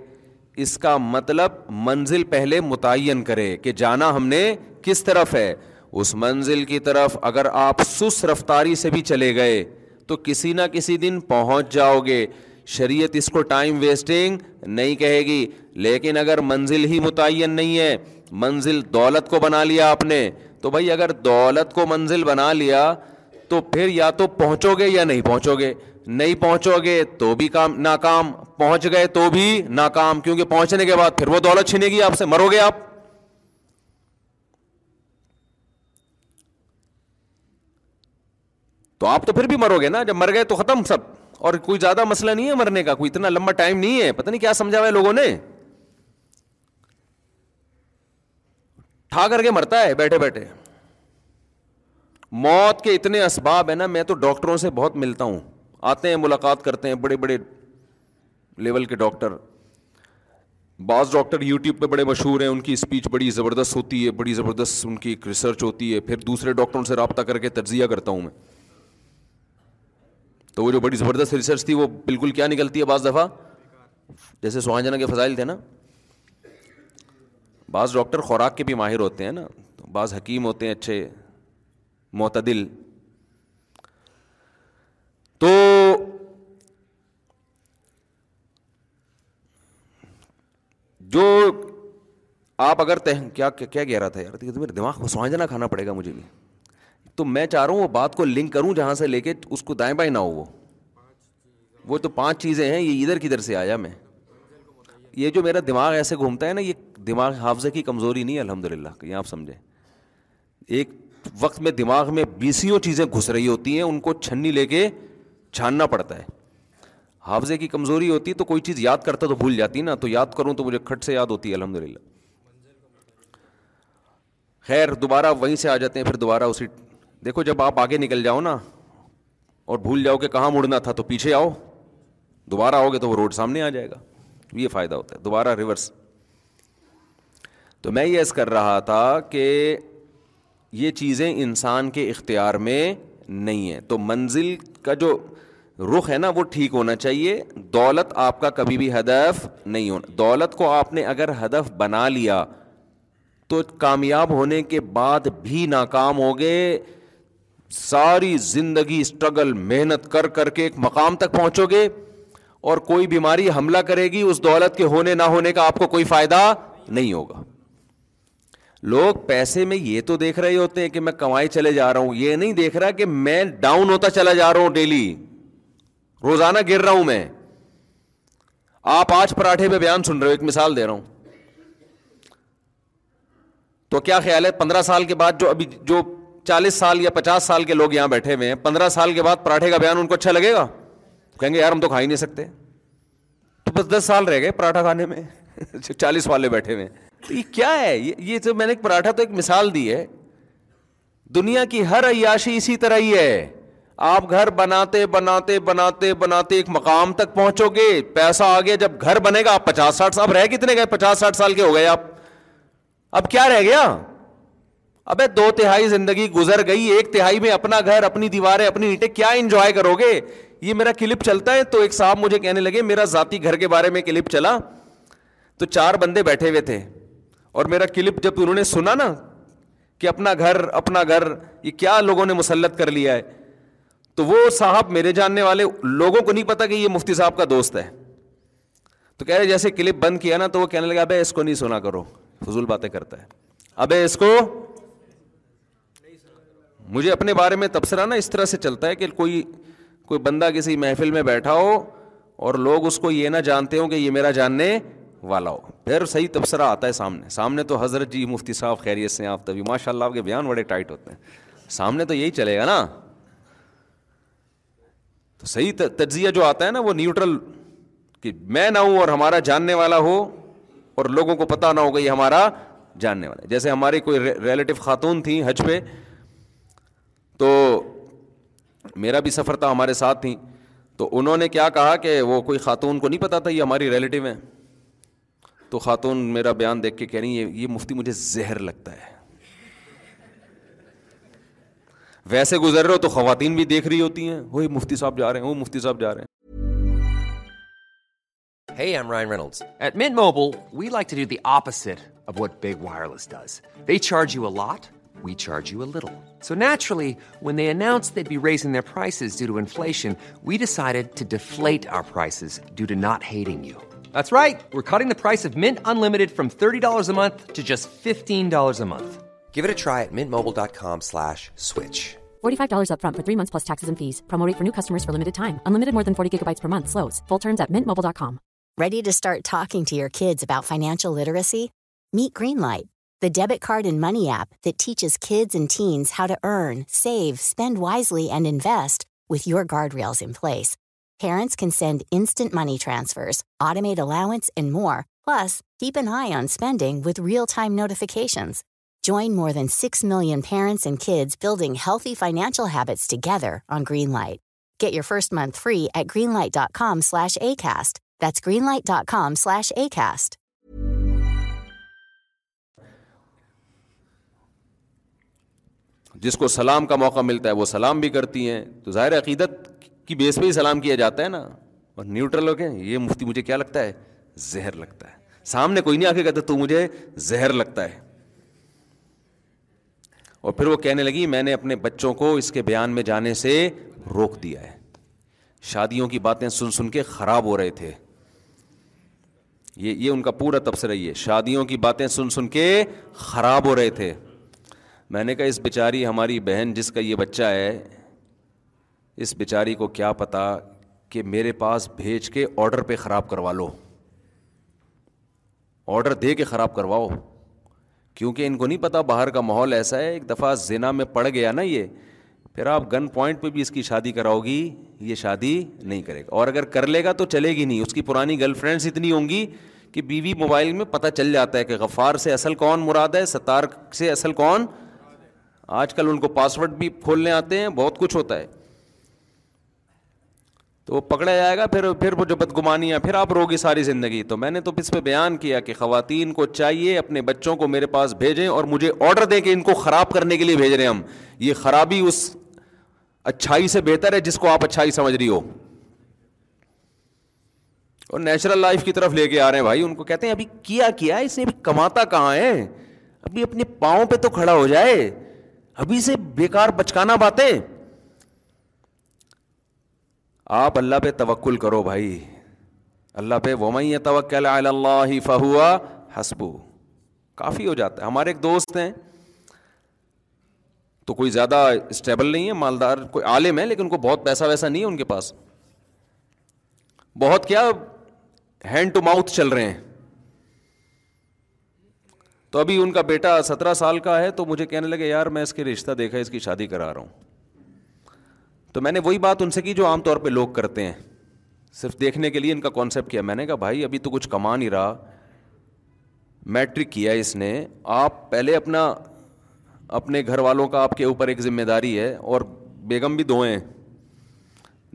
اس کا مطلب منزل پہلے متعین کرے کہ جانا ہم نے کس طرف ہے اس منزل کی طرف اگر آپ سس رفتاری سے بھی چلے گئے تو کسی نہ کسی دن پہنچ جاؤ گے شریعت اس کو ٹائم ویسٹنگ نہیں کہے گی لیکن اگر منزل ہی متعین نہیں ہے منزل دولت کو بنا لیا آپ نے تو بھائی اگر دولت کو منزل بنا لیا تو پھر یا تو پہنچو گے یا نہیں پہنچو گے نہیں پہنچو گے تو بھی کام ناکام پہنچ گئے تو بھی ناکام کیونکہ پہنچنے کے بعد پھر وہ دولت چھینے گی آپ سے مرو گے آپ تو آپ تو پھر بھی مرو گے نا جب مر گئے تو ختم سب اور کوئی زیادہ مسئلہ نہیں ہے مرنے کا کوئی اتنا لمبا ٹائم نہیں ہے پتا نہیں کیا سمجھا ہے لوگوں نے ٹھا کر کے مرتا ہے بیٹھے بیٹھے موت کے اتنے اسباب ہیں نا میں تو ڈاکٹروں سے بہت ملتا ہوں آتے ہیں ملاقات کرتے ہیں بڑے بڑے لیول کے ڈاکٹر بعض ڈاکٹر یوٹیوب پہ بڑے مشہور ہیں ان کی اسپیچ بڑی زبردست ہوتی ہے بڑی زبردست ان کی ایک ریسرچ ہوتی ہے پھر دوسرے ڈاکٹروں سے رابطہ کر کے تجزیہ کرتا ہوں میں تو وہ جو بڑی زبردست ریسرچ تھی وہ بالکل کیا نکلتی ہے بعض دفعہ جیسے جنا کے فضائل تھے نا بعض ڈاکٹر خوراک کے بھی ماہر ہوتے ہیں نا بعض حکیم ہوتے ہیں اچھے معتدل جو آپ اگر کیا کیا تھا یار میرے دماغ کو سوانجنا کھانا پڑے گا مجھے بھی تو میں چاہ رہا ہوں وہ بات کو لنک کروں جہاں سے لے کے اس کو دائیں بائیں نہ ہو وہ وہ تو پانچ چیزیں ہیں یہ ادھر کدھر سے آیا میں یہ جو میرا دماغ ایسے گھومتا ہے نا یہ دماغ حافظے کی کمزوری نہیں الحمد للہ کہ آپ سمجھیں ایک وقت میں دماغ میں بیسیوں چیزیں گھس رہی ہوتی ہیں ان کو چھنی لے کے چھاننا پڑتا ہے حافظے کی کمزوری ہوتی ہے تو کوئی چیز یاد کرتا تو بھول جاتی نا تو یاد کروں تو مجھے کھٹ سے یاد ہوتی ہے الحمد للہ خیر دوبارہ وہیں سے آ جاتے ہیں پھر دوبارہ اسی دیکھو جب آپ آگے نکل جاؤ نا اور بھول جاؤ کہ کہاں مڑنا تھا تو پیچھے آؤ دوبارہ آؤ گے تو وہ روڈ سامنے آ جائے گا یہ فائدہ ہوتا ہے دوبارہ ریورس تو میں یہ ایس کر رہا تھا کہ یہ چیزیں انسان کے اختیار میں نہیں ہے تو منزل کا جو رخ ہے نا وہ ٹھیک ہونا چاہیے دولت آپ کا کبھی بھی ہدف نہیں ہونا دولت کو آپ نے اگر ہدف بنا لیا تو کامیاب ہونے کے بعد بھی ناکام ہوگے ساری زندگی اسٹرگل محنت کر کر کے ایک مقام تک پہنچو گے اور کوئی بیماری حملہ کرے گی اس دولت کے ہونے نہ ہونے کا آپ کو کوئی فائدہ نہیں ہوگا لوگ پیسے میں یہ تو دیکھ رہے ہوتے ہیں کہ میں کمائی چلے جا رہا ہوں یہ نہیں دیکھ رہا کہ میں ڈاؤن ہوتا چلا جا رہا ہوں ڈیلی روزانہ گر رہا ہوں میں آپ آج پراٹھے پہ بیان سن رہے ہو ایک مثال دے رہا ہوں تو کیا خیال ہے پندرہ سال کے بعد جو ابھی جو چالیس سال یا پچاس سال کے لوگ یہاں بیٹھے ہوئے ہیں پندرہ سال کے بعد پراٹھے کا بیان ان کو اچھا لگے گا کہیں گے یار ہم تو کھا ہی نہیں سکتے تو بس دس سال رہ گئے پراٹھا کھانے میں چالیس والے بیٹھے ہوئے ہیں تو یہ کیا ہے یہ جو میں نے ایک پراٹھا تو ایک مثال دی ہے دنیا کی ہر عیاشی اسی طرح ہی ہے آپ گھر بناتے بناتے بناتے بناتے ایک مقام تک پہنچو گے پیسہ آ گیا جب گھر بنے گا آپ پچاس ساٹھ اب رہ کتنے گئے پچاس ساٹھ سال کے ہو گئے آپ اب کیا رہ گیا ابے دو تہائی زندگی گزر گئی ایک تہائی میں اپنا گھر اپنی دیواریں اپنی اینٹیں کیا انجوائے کرو گے یہ میرا کلپ چلتا ہے تو ایک صاحب مجھے کہنے لگے میرا ذاتی گھر کے بارے میں کلپ چلا تو چار بندے بیٹھے ہوئے تھے اور میرا کلپ جب انہوں نے سنا نا کہ اپنا گھر اپنا گھر یہ کیا لوگوں نے مسلط کر لیا ہے تو وہ صاحب میرے جاننے والے لوگوں کو نہیں پتا کہ یہ مفتی صاحب کا دوست ہے تو کہہ رہے جیسے کلپ بند کیا نا تو وہ کہنے لگا ابے اس کو نہیں سنا کرو فضول باتیں کرتا ہے ابے اس کو مجھے اپنے بارے میں تبصرہ نا اس طرح سے چلتا ہے کہ کوئی کوئی بندہ کسی محفل میں بیٹھا ہو اور لوگ اس کو یہ نہ جانتے ہوں کہ یہ میرا جاننے والا ہو پھر صحیح تبصرہ آتا ہے سامنے سامنے تو حضرت جی مفتی صاحب خیریت سے آپ تبھی ماشاء اللہ آپ کے بیان بڑے ٹائٹ ہوتے ہیں سامنے تو یہی چلے گا نا تو صحیح تجزیہ جو آتا ہے نا وہ نیوٹرل کہ میں نہ ہوں اور ہمارا جاننے والا ہو اور لوگوں کو پتہ نہ ہوگا یہ ہمارا جاننے والا جیسے ہماری کوئی ریلیٹو خاتون تھیں حج پہ تو میرا بھی سفر تھا ہمارے ساتھ تھیں تو انہوں نے کیا کہا کہ وہ کوئی خاتون کو نہیں پتا تھا یہ ہماری ریلیٹیو ہیں تو خاتون میرا بیان دیکھ کے کہہ رہی ہیں یہ مفتی مجھے زہر لگتا ہے ویسے گزر رہے ہو تو خواتین بھی دیکھ رہی ہوتی ہیں وہی مفتی صاحب جا رہے ہیں وہ مفتی صاحب جا رہے not hearing you green light card app ٹھیک kids and teens had to earn save spend wisely and invest with your guardrails Parents can send instant money transfers, automate allowance, and more. Plus, keep an eye on spending with real-time notifications. Join more than 6 million parents and kids building healthy financial habits together on Greenlight. Get your first month free at greenlight.com slash ACAST. That's greenlight.com slash ACAST. جس کو سلام کا موقع ملتا ہے وہ سلام بھی کرتی ہیں تو ظاہر عقیدت کی بیس پہ ہی سلام کیا جاتا ہے نا اور نیوٹرل کے یہ مفتی مجھے کیا لگتا ہے زہر لگتا ہے سامنے کوئی نہیں آ کے کہتا تو مجھے زہر لگتا ہے اور پھر وہ کہنے لگی میں نے اپنے بچوں کو اس کے بیان میں جانے سے روک دیا ہے شادیوں کی باتیں سن سن کے خراب ہو رہے تھے یہ یہ ان کا پورا تبصرہ یہ شادیوں کی باتیں سن سن کے خراب ہو رہے تھے میں نے کہا اس بیچاری ہماری بہن جس کا یہ بچہ ہے اس بیچاری کو کیا پتا کہ میرے پاس بھیج کے آڈر پہ خراب کروا لو آڈر دے کے خراب کرواؤ کیونکہ ان کو نہیں پتا باہر کا ماحول ایسا ہے ایک دفعہ زنا میں پڑ گیا نا یہ پھر آپ گن پوائنٹ پہ بھی اس کی شادی کراؤ گی یہ شادی نہیں کرے گا اور اگر کر لے گا تو چلے گی نہیں اس کی پرانی گرل فرینڈس اتنی ہوں گی کہ بیوی موبائل میں پتہ چل جاتا ہے کہ غفار سے اصل کون مراد ہے ستار سے اصل کون آج کل ان کو پاس ورڈ بھی کھولنے آتے ہیں بہت کچھ ہوتا ہے تو وہ پکڑا جائے گا پھر پھر وہ جو بدگمانی ہے پھر آپ روگی ساری زندگی تو میں نے تو اس پہ بیان کیا کہ خواتین کو چاہیے اپنے بچوں کو میرے پاس بھیجیں اور مجھے آڈر دیں کہ ان کو خراب کرنے کے لیے بھیج رہے ہیں ہم یہ خرابی اس اچھائی سے بہتر ہے جس کو آپ اچھائی سمجھ رہی ہو اور نیچرل لائف کی طرف لے کے آ رہے ہیں بھائی ان کو کہتے ہیں ابھی کیا کیا ہے نے ابھی کماتا کہاں ہے ابھی اپنے پاؤں پہ تو کھڑا ہو جائے ابھی سے بیکار بچکانا باتیں آپ اللہ پہ توکل کرو بھائی اللہ پہ ومئی توکل تو اللہ فہوا حسبو ہسبو کافی ہو جاتا ہے ہمارے ایک دوست ہیں تو کوئی زیادہ اسٹیبل نہیں ہے مالدار کوئی عالم ہے لیکن ان کو بہت پیسہ ویسا نہیں ہے ان کے پاس بہت کیا ہینڈ ٹو ماؤتھ چل رہے ہیں تو ابھی ان کا بیٹا سترہ سال کا ہے تو مجھے کہنے لگے یار میں اس کے رشتہ دیکھا اس کی شادی کرا رہا ہوں تو میں نے وہی بات ان سے کی جو عام طور پہ لوگ کرتے ہیں صرف دیکھنے کے لیے ان کا کانسیپٹ کیا میں نے کہا بھائی ابھی تو کچھ کما نہیں رہا میٹرک کیا اس نے آپ پہلے اپنا اپنے گھر والوں کا آپ کے اوپر ایک ذمہ داری ہے اور بیگم بھی دو ہیں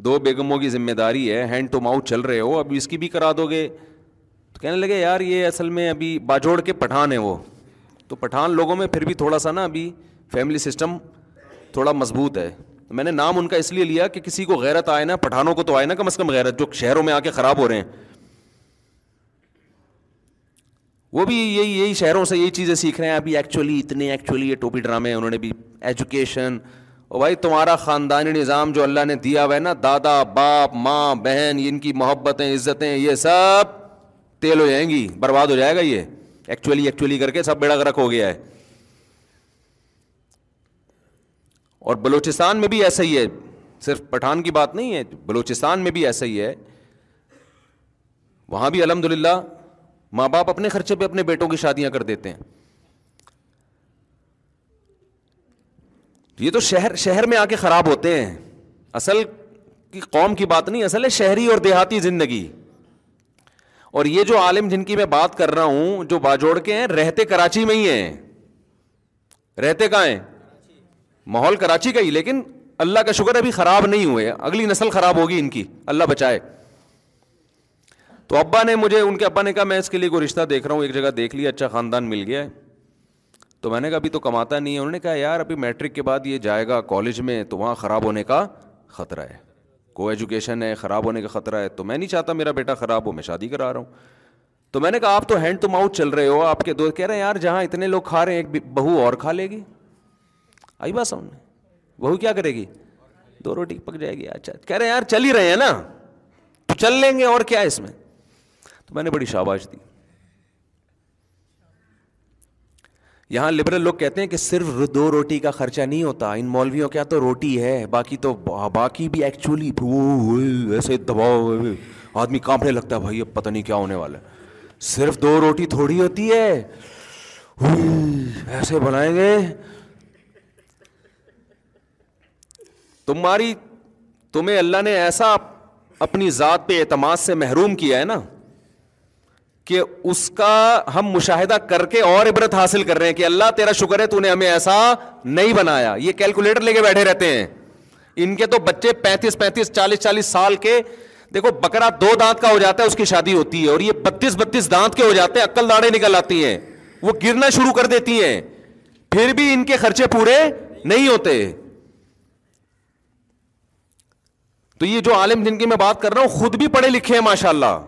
دو بیگموں کی ذمہ داری ہے ہینڈ ٹو ماؤتھ چل رہے ہو اب اس کی بھی کرا دو گے تو کہنے لگے یار یہ اصل میں ابھی باجوڑ کے پٹھان ہیں وہ تو پٹھان لوگوں میں پھر بھی تھوڑا سا نا ابھی فیملی سسٹم تھوڑا مضبوط ہے میں نے نام ان کا اس لیے لیا کہ کسی کو غیرت آئے نا پٹھانوں کو تو آئے نا کم از کم غیرت جو شہروں میں آ کے خراب ہو رہے ہیں وہ بھی یہی یہی شہروں سے یہی چیزیں سیکھ رہے ہیں ابھی ایکچولی اتنے ایکچولی یہ ٹوپی ڈرامے ہیں انہوں نے بھی ایجوکیشن اور بھائی تمہارا خاندانی نظام جو اللہ نے دیا ہوا ہے نا دادا باپ ماں بہن ان کی محبتیں عزتیں یہ سب تیل ہو جائیں گی برباد ہو جائے گا یہ ایکچولی ایکچولی کر کے سب بیڑا گرک ہو گیا ہے اور بلوچستان میں بھی ایسا ہی ہے صرف پٹھان کی بات نہیں ہے بلوچستان میں بھی ایسا ہی ہے وہاں بھی الحمد للہ ماں باپ اپنے خرچے پہ اپنے بیٹوں کی شادیاں کر دیتے ہیں یہ تو شہر شہر میں آ کے خراب ہوتے ہیں اصل کی قوم کی بات نہیں اصل ہے شہری اور دیہاتی زندگی اور یہ جو عالم جن کی میں بات کر رہا ہوں جو باجوڑ کے ہیں رہتے کراچی میں ہی ہیں رہتے کہاں ہیں ماحول کراچی کا ہی لیکن اللہ کا شکر ابھی خراب نہیں ہوئے اگلی نسل خراب ہوگی ان کی اللہ بچائے تو ابا نے مجھے ان کے ابا نے کہا میں اس کے لیے کوئی رشتہ دیکھ رہا ہوں ایک جگہ دیکھ لیا اچھا خاندان مل گیا ہے تو میں نے کہا ابھی تو کماتا نہیں ہے انہوں نے کہا یار ابھی میٹرک کے بعد یہ جائے گا کالج میں تو وہاں خراب ہونے کا خطرہ ہے کو ایجوکیشن ہے خراب ہونے کا خطرہ ہے تو میں نہیں چاہتا میرا بیٹا خراب ہو میں شادی کرا رہا ہوں تو میں نے کہا آپ تو ہینڈ ٹو ماؤتھ چل رہے ہو آپ کے دوست کہہ رہے ہیں یار جہاں اتنے لوگ کھا رہے ہیں ایک بہو اور کھا لے گی آئی بات سامنے بہو کیا کرے گی دو روٹی پک جائے گی اچھا کہہ رہے ہیں یار چل ہی رہے ہیں نا تو چل لیں گے اور کیا ہے اس میں تو میں نے بڑی شاباش دی یہاں لبرل لوگ کہتے ہیں کہ صرف دو روٹی کا خرچہ نہیں ہوتا ان مولویوں کیا تو روٹی ہے باقی تو باقی بھی ایکچولی ایسے دباؤ آدمی کانپنے لگتا ہے بھائی اب پتہ نہیں کیا ہونے والا ہے صرف دو روٹی تھوڑی ہوتی ہے ایسے بنائیں گے تمہاری تمہیں اللہ نے ایسا اپنی ذات پہ اعتماد سے محروم کیا ہے نا کہ اس کا ہم مشاہدہ کر کے اور عبرت حاصل کر رہے ہیں کہ اللہ تیرا شکر ہے تو نے ہمیں ایسا نہیں بنایا یہ کیلکولیٹر لے کے بیٹھے رہتے ہیں ان کے تو بچے پینتیس پینتیس چالیس چالیس سال کے دیکھو بکرا دو دانت کا ہو جاتا ہے اس کی شادی ہوتی ہے اور یہ بتیس بتیس دانت کے ہو جاتے ہیں عقل داڑے نکل آتی ہیں وہ گرنا شروع کر دیتی ہیں پھر بھی ان کے خرچے پورے نہیں ہوتے تو یہ جو عالم جن کی میں بات کر رہا ہوں خود بھی پڑھے لکھے ہیں ماشاء اللہ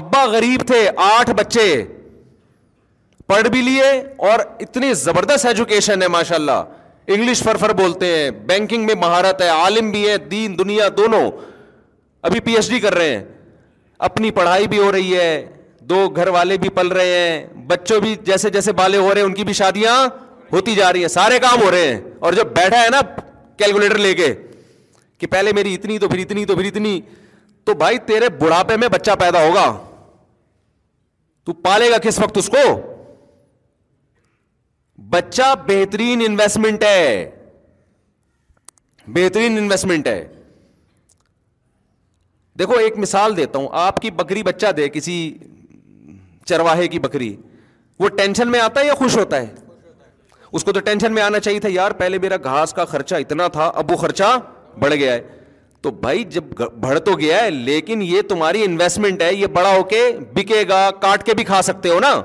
ابا غریب تھے آٹھ بچے پڑھ بھی لیے اور اتنی زبردست ایجوکیشن ہے ماشاء اللہ انگلش فر فر بولتے ہیں بینکنگ میں مہارت ہے عالم بھی ہے دین دنیا دونوں ابھی پی ایچ ڈی کر رہے ہیں اپنی پڑھائی بھی ہو رہی ہے دو گھر والے بھی پل رہے ہیں بچوں بھی جیسے جیسے بالے ہو رہے ہیں ان کی بھی شادیاں ہوتی جا رہی ہیں سارے کام ہو رہے ہیں اور جب بیٹھا ہے نا کیلکولیٹر لے کے کہ پہلے میری اتنی تو پھر اتنی تو پھر اتنی تو بھائی تیرے بڑھاپے میں بچہ پیدا ہوگا تو پالے گا کس وقت اس کو بچہ بہترین انویسٹمنٹ ہے بہترین انویسٹمنٹ ہے دیکھو ایک مثال دیتا ہوں آپ کی بکری بچہ دے کسی چرواہے کی بکری وہ ٹینشن میں آتا ہے یا خوش ہوتا ہے اس کو تو ٹینشن میں آنا چاہیے تھا یار پہلے میرا گھاس کا خرچہ اتنا تھا اب وہ خرچہ بڑھ گیا ہے تو بھائی جب بڑھ تو گیا ہے لیکن یہ تمہاری انویسٹمنٹ ہے یہ بڑا ہو کے بکے گا کاٹ کے بھی کھا سکتے ہو نا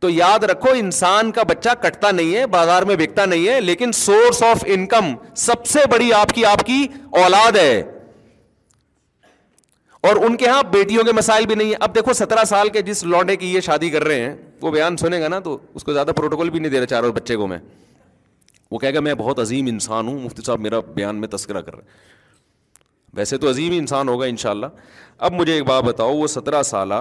تو یاد رکھو انسان کا بچہ کٹتا نہیں ہے بازار میں بکتا نہیں ہے ہے لیکن سورس آف انکم سب سے بڑی آپ آپ کی کی اولاد اور ان کے ہاں بیٹیوں کے مسائل بھی نہیں اب دیکھو سترہ سال کے جس لونڈے کی یہ شادی کر رہے ہیں وہ بیان سنے گا نا تو اس کو زیادہ پروٹوکول بھی نہیں دے رہا چاروں بچے کو میں وہ کہے گا میں بہت عظیم انسان ہوں مفتی صاحب میرا بیان میں تذکرہ کر رہے ہیں ویسے تو عظیم انسان ہوگا ان شاء اللہ اب مجھے ایک بات بتاؤ وہ سترہ سالہ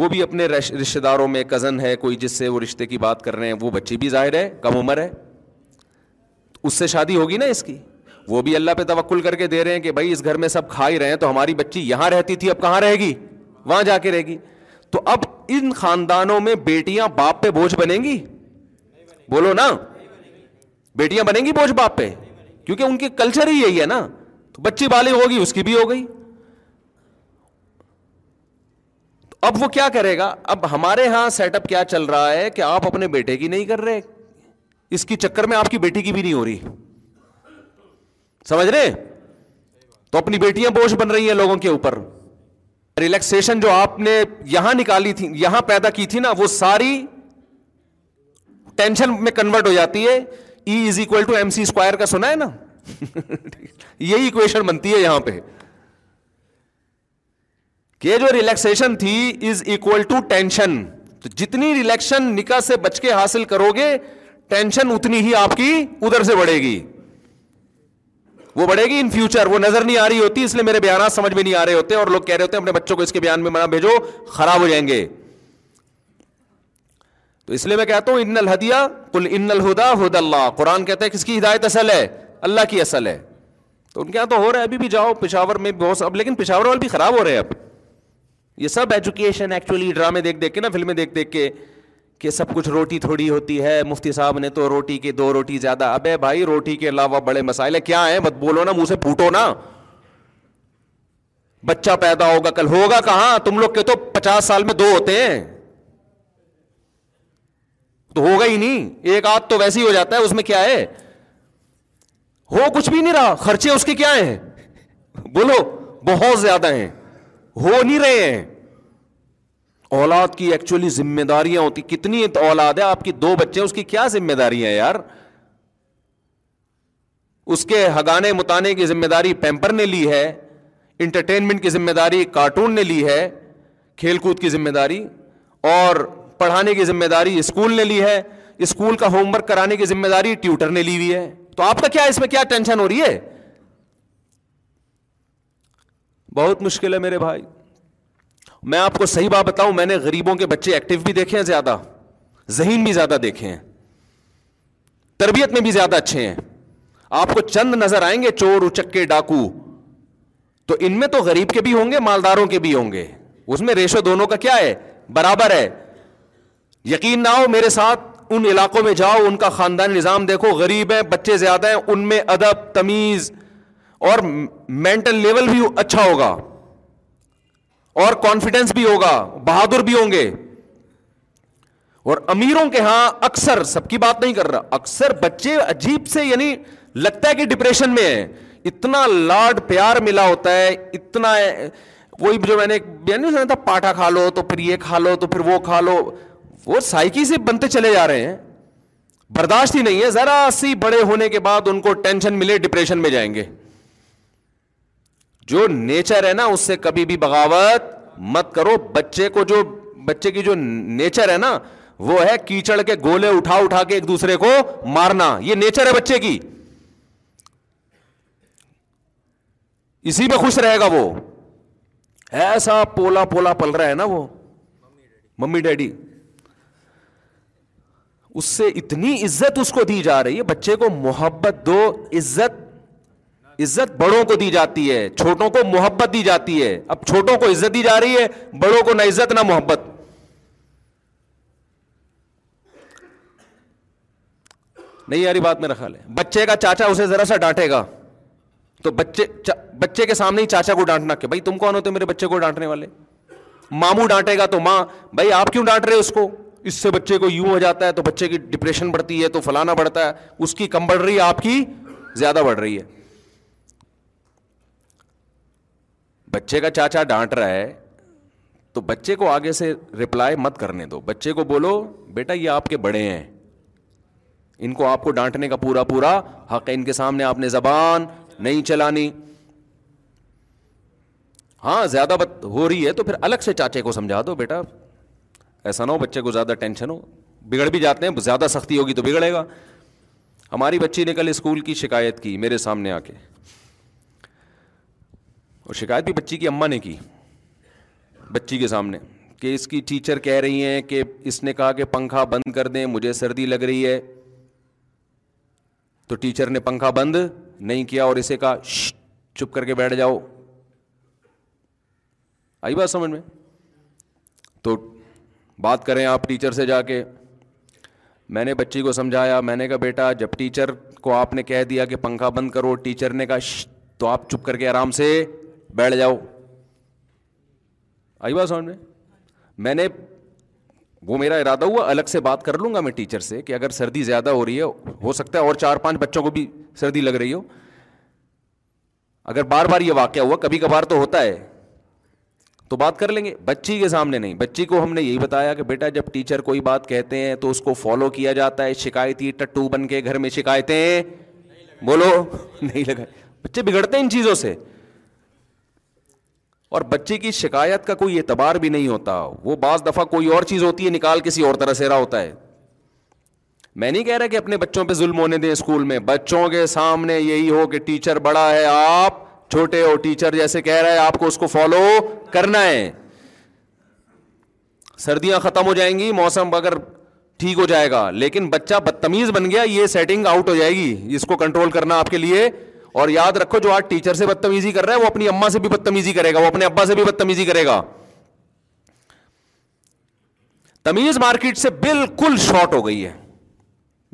وہ بھی اپنے رشتے داروں میں کزن ہے کوئی جس سے وہ رشتے کی بات کر رہے ہیں وہ بچی بھی ظاہر ہے کم عمر ہے اس سے شادی ہوگی نا اس کی وہ بھی اللہ پہ توقل کر کے دے رہے ہیں کہ بھائی اس گھر میں سب کھا ہی رہے ہیں تو ہماری بچی یہاں رہتی تھی اب کہاں رہے گی وہاں جا کے رہے گی تو اب ان خاندانوں میں بیٹیاں باپ پہ بوجھ بنیں گی بولو نا بیٹیاں بنیں گی بوجھ باپ پہ کیونکہ ان کی کلچر ہی یہی ہے نا تو بچی ہوگی اس کی بھی ہو گئی اب وہ کیا کرے گا اب ہمارے یہاں سیٹ اپ کیا چل رہا ہے کہ آپ اپنے بیٹے کی نہیں کر رہے اس کی چکر میں آپ کی بیٹی کی بھی نہیں ہو رہی سمجھ رہے تو اپنی بیٹیاں بوجھ بن رہی ہیں لوگوں کے اوپر ریلیکسن جو آپ نے یہاں نکالی تھی یہاں پیدا کی تھی نا وہ ساری ٹینشن میں کنورٹ ہو جاتی ہے ٹو ایم سی اسکوائر کا سنا ہے نا یہی اکویشن بنتی ہے یہاں پہ کہ جو ریلیکسن تھی از اکول ٹو ٹینشن تو جتنی ریلیکشن نکاح سے بچ کے حاصل کرو گے ٹینشن اتنی ہی آپ کی ادھر سے بڑھے گی وہ بڑھے گی ان فیوچر وہ نظر نہیں آ رہی ہوتی اس لیے میرے بیانات سمجھ میں نہیں آ رہے ہوتے اور لوگ کہہ رہے ہوتے ہیں اپنے بچوں کو اس کے بیان میں بھیجو خراب ہو جائیں گے تو اس لیے میں کہتا ہوں ان الحدیہ کل ان الہدا ہد اللہ قرآن کہتا ہے کس کی ہدایت اصل ہے اللہ کی اصل ہے تو ان کے یہاں تو ہو رہا ہے ابھی بھی جاؤ پشاور میں بہت اب لیکن پشاور والے بھی خراب ہو رہے ہیں اب یہ سب ایجوکیشن ایکچولی ڈرامے دیکھ دیکھ کے نا فلمیں دیکھ دیکھ کے کہ سب کچھ روٹی تھوڑی ہوتی ہے مفتی صاحب نے تو روٹی کے دو روٹی زیادہ اب ہے بھائی روٹی کے علاوہ بڑے مسائل کیا ہیں مت بولو نا منہ سے پھوٹو نا بچہ پیدا ہوگا کل ہوگا کہاں تم لوگ کے تو پچاس سال میں دو ہوتے ہیں تو ہوگا ہی نہیں ایک آدھ تو ویسے ہی ہو جاتا ہے اس میں کیا ہے ہو کچھ بھی نہیں رہا خرچے اس کے کیا ہیں بولو بہت زیادہ ہیں ہو نہیں رہے ہیں اولاد کی ایکچولی ذمہ داریاں ہوتی کتنی اولاد ہے آپ کی دو بچے اس کی کیا ذمہ داری ہیں یار اس کے ہگانے متانے کی ذمہ داری پیمپر نے لی ہے انٹرٹینمنٹ کی ذمہ داری کارٹون نے لی ہے کھیل کود کی ذمہ داری اور پڑھانے کی ذمہ داری اسکول نے لی ہے اسکول کا ہوم ورک کرانے کی ذمہ داری ٹیوٹر نے لی ہوئی ہے تو آپ کا کیا اس میں کیا ٹینشن ہو رہی ہے بہت مشکل ہے میرے بھائی میں آپ کو صحیح بات بتاؤں میں نے غریبوں کے بچے ایکٹیو بھی دیکھے ہیں زیادہ ذہین بھی زیادہ دیکھے ہیں تربیت میں بھی زیادہ اچھے ہیں آپ کو چند نظر آئیں گے چور اچکے ڈاکو تو ان میں تو غریب کے بھی ہوں گے مالداروں کے بھی ہوں گے اس میں ریشو دونوں کا کیا ہے برابر ہے یقین نہ ہو میرے ساتھ ان علاقوں میں جاؤ ان کا خاندان نظام دیکھو غریب ہیں بچے زیادہ ہیں ان میں ادب تمیز اور مینٹل لیول بھی اچھا ہوگا اور کانفیڈینس بھی ہوگا بہادر بھی ہوں گے اور امیروں کے ہاں اکثر سب کی بات نہیں کر رہا اکثر بچے عجیب سے یعنی لگتا ہے کہ ڈپریشن میں ہے اتنا لاڈ پیار ملا ہوتا ہے اتنا کوئی جو میں نے یعنی پاٹا کھا لو تو پھر یہ کھا لو تو پھر وہ کھا لو وہ سائیکی سے بنتے چلے جا رہے ہیں برداشت ہی نہیں ہے ذرا سی بڑے ہونے کے بعد ان کو ٹینشن ملے ڈپریشن میں جائیں گے جو نیچر ہے نا اس سے کبھی بھی بغاوت مت کرو بچے کو جو بچے کی جو نیچر ہے نا وہ ہے کیچڑ کے گولے اٹھا اٹھا کے ایک دوسرے کو مارنا یہ نیچر ہے بچے کی اسی میں خوش رہے گا وہ ایسا پولا پولا پل رہا ہے نا وہ ممی ڈیڈی اس سے اتنی عزت اس کو دی جا رہی ہے بچے کو محبت دو عزت عزت بڑوں کو دی جاتی ہے چھوٹوں کو محبت دی جاتی ہے اب چھوٹوں کو عزت دی جا رہی ہے بڑوں کو نہ عزت نہ محبت نہیں یاری بات میں خیال لے بچے کا چاچا اسے ذرا سا ڈانٹے گا تو بچے بچے کے سامنے ہی چاچا کو ڈانٹنا کہ بھائی تم کون ہوتے میرے بچے کو ڈانٹنے والے ماموں ڈانٹے گا تو ماں بھائی آپ کیوں ڈانٹ رہے اس کو اس سے بچے کو یوں ہو جاتا ہے تو بچے کی ڈپریشن بڑھتی ہے تو فلانا بڑھتا ہے اس کی کم بڑھ رہی ہے آپ کی زیادہ بڑھ رہی ہے بچے کا چاچا ڈانٹ رہا ہے تو بچے کو آگے سے رپلائی مت کرنے دو بچے کو بولو بیٹا یہ آپ کے بڑے ہیں ان کو آپ کو ڈانٹنے کا پورا پورا حق ہے ان کے سامنے آپ نے زبان نہیں چلانی ہاں زیادہ بت ہو رہی ہے تو پھر الگ سے چاچے کو سمجھا دو بیٹا ایسا نہ ہو بچے کو زیادہ ٹینشن ہو بگڑ بھی جاتے ہیں زیادہ سختی ہوگی تو بگڑے گا ہماری بچی نے کل اسکول کی شکایت کی میرے سامنے آ کے اور شکایت بھی بچی کی اماں نے کی بچی کے سامنے کہ اس کی ٹیچر کہہ رہی ہیں کہ اس نے کہا کہ پنکھا بند کر دیں مجھے سردی لگ رہی ہے تو ٹیچر نے پنکھا بند نہیں کیا اور اسے کہا چپ کر کے بیٹھ جاؤ آئی بات سمجھ میں تو بات کریں آپ ٹیچر سے جا کے میں نے بچی کو سمجھایا میں نے کہا بیٹا جب ٹیچر کو آپ نے کہہ دیا کہ پنکھا بند کرو ٹیچر نے کہا تو آپ چپ کر کے آرام سے بیٹھ جاؤ آئی بات سمجھ میں میں نے وہ میرا ارادہ ہوا الگ سے بات کر لوں گا میں ٹیچر سے کہ اگر سردی زیادہ ہو رہی ہے ہو سکتا ہے اور چار پانچ بچوں کو بھی سردی لگ رہی ہو اگر بار بار یہ واقعہ ہوا کبھی کبھار تو ہوتا ہے تو بات کر لیں گے بچی کے سامنے نہیں بچی کو ہم نے یہی بتایا کہ بیٹا جب ٹیچر کوئی بات کہتے ہیں تو اس کو فالو کیا جاتا ہے شکایتی ٹٹو بن کے گھر میں شکایتیں بولو نہیں لگا بچے بگڑتے ہیں ان چیزوں سے اور بچے کی شکایت کا کوئی اعتبار بھی نہیں ہوتا وہ بعض دفعہ کوئی اور چیز ہوتی ہے نکال کسی اور طرح سے رہا ہوتا ہے میں نہیں کہہ رہا کہ اپنے بچوں پہ ظلم ہونے دیں اسکول میں بچوں کے سامنے یہی ہو کہ ٹیچر بڑا ہے آپ چھوٹے اور ٹیچر جیسے کہہ رہا ہے آپ کو اس کو فالو کرنا ہے سردیاں ختم ہو جائیں گی موسم اگر ٹھیک ہو جائے گا لیکن بچہ بدتمیز بن گیا یہ سیٹنگ آؤٹ ہو جائے گی اس کو کنٹرول کرنا آپ کے لیے اور یاد رکھو جو آج ٹیچر سے بدتمیزی کر رہا ہے وہ اپنی اما سے بھی بدتمیزی کرے گا وہ اپنے ابا سے بھی بدتمیزی کرے گا تمیز مارکیٹ سے بالکل شارٹ ہو گئی ہے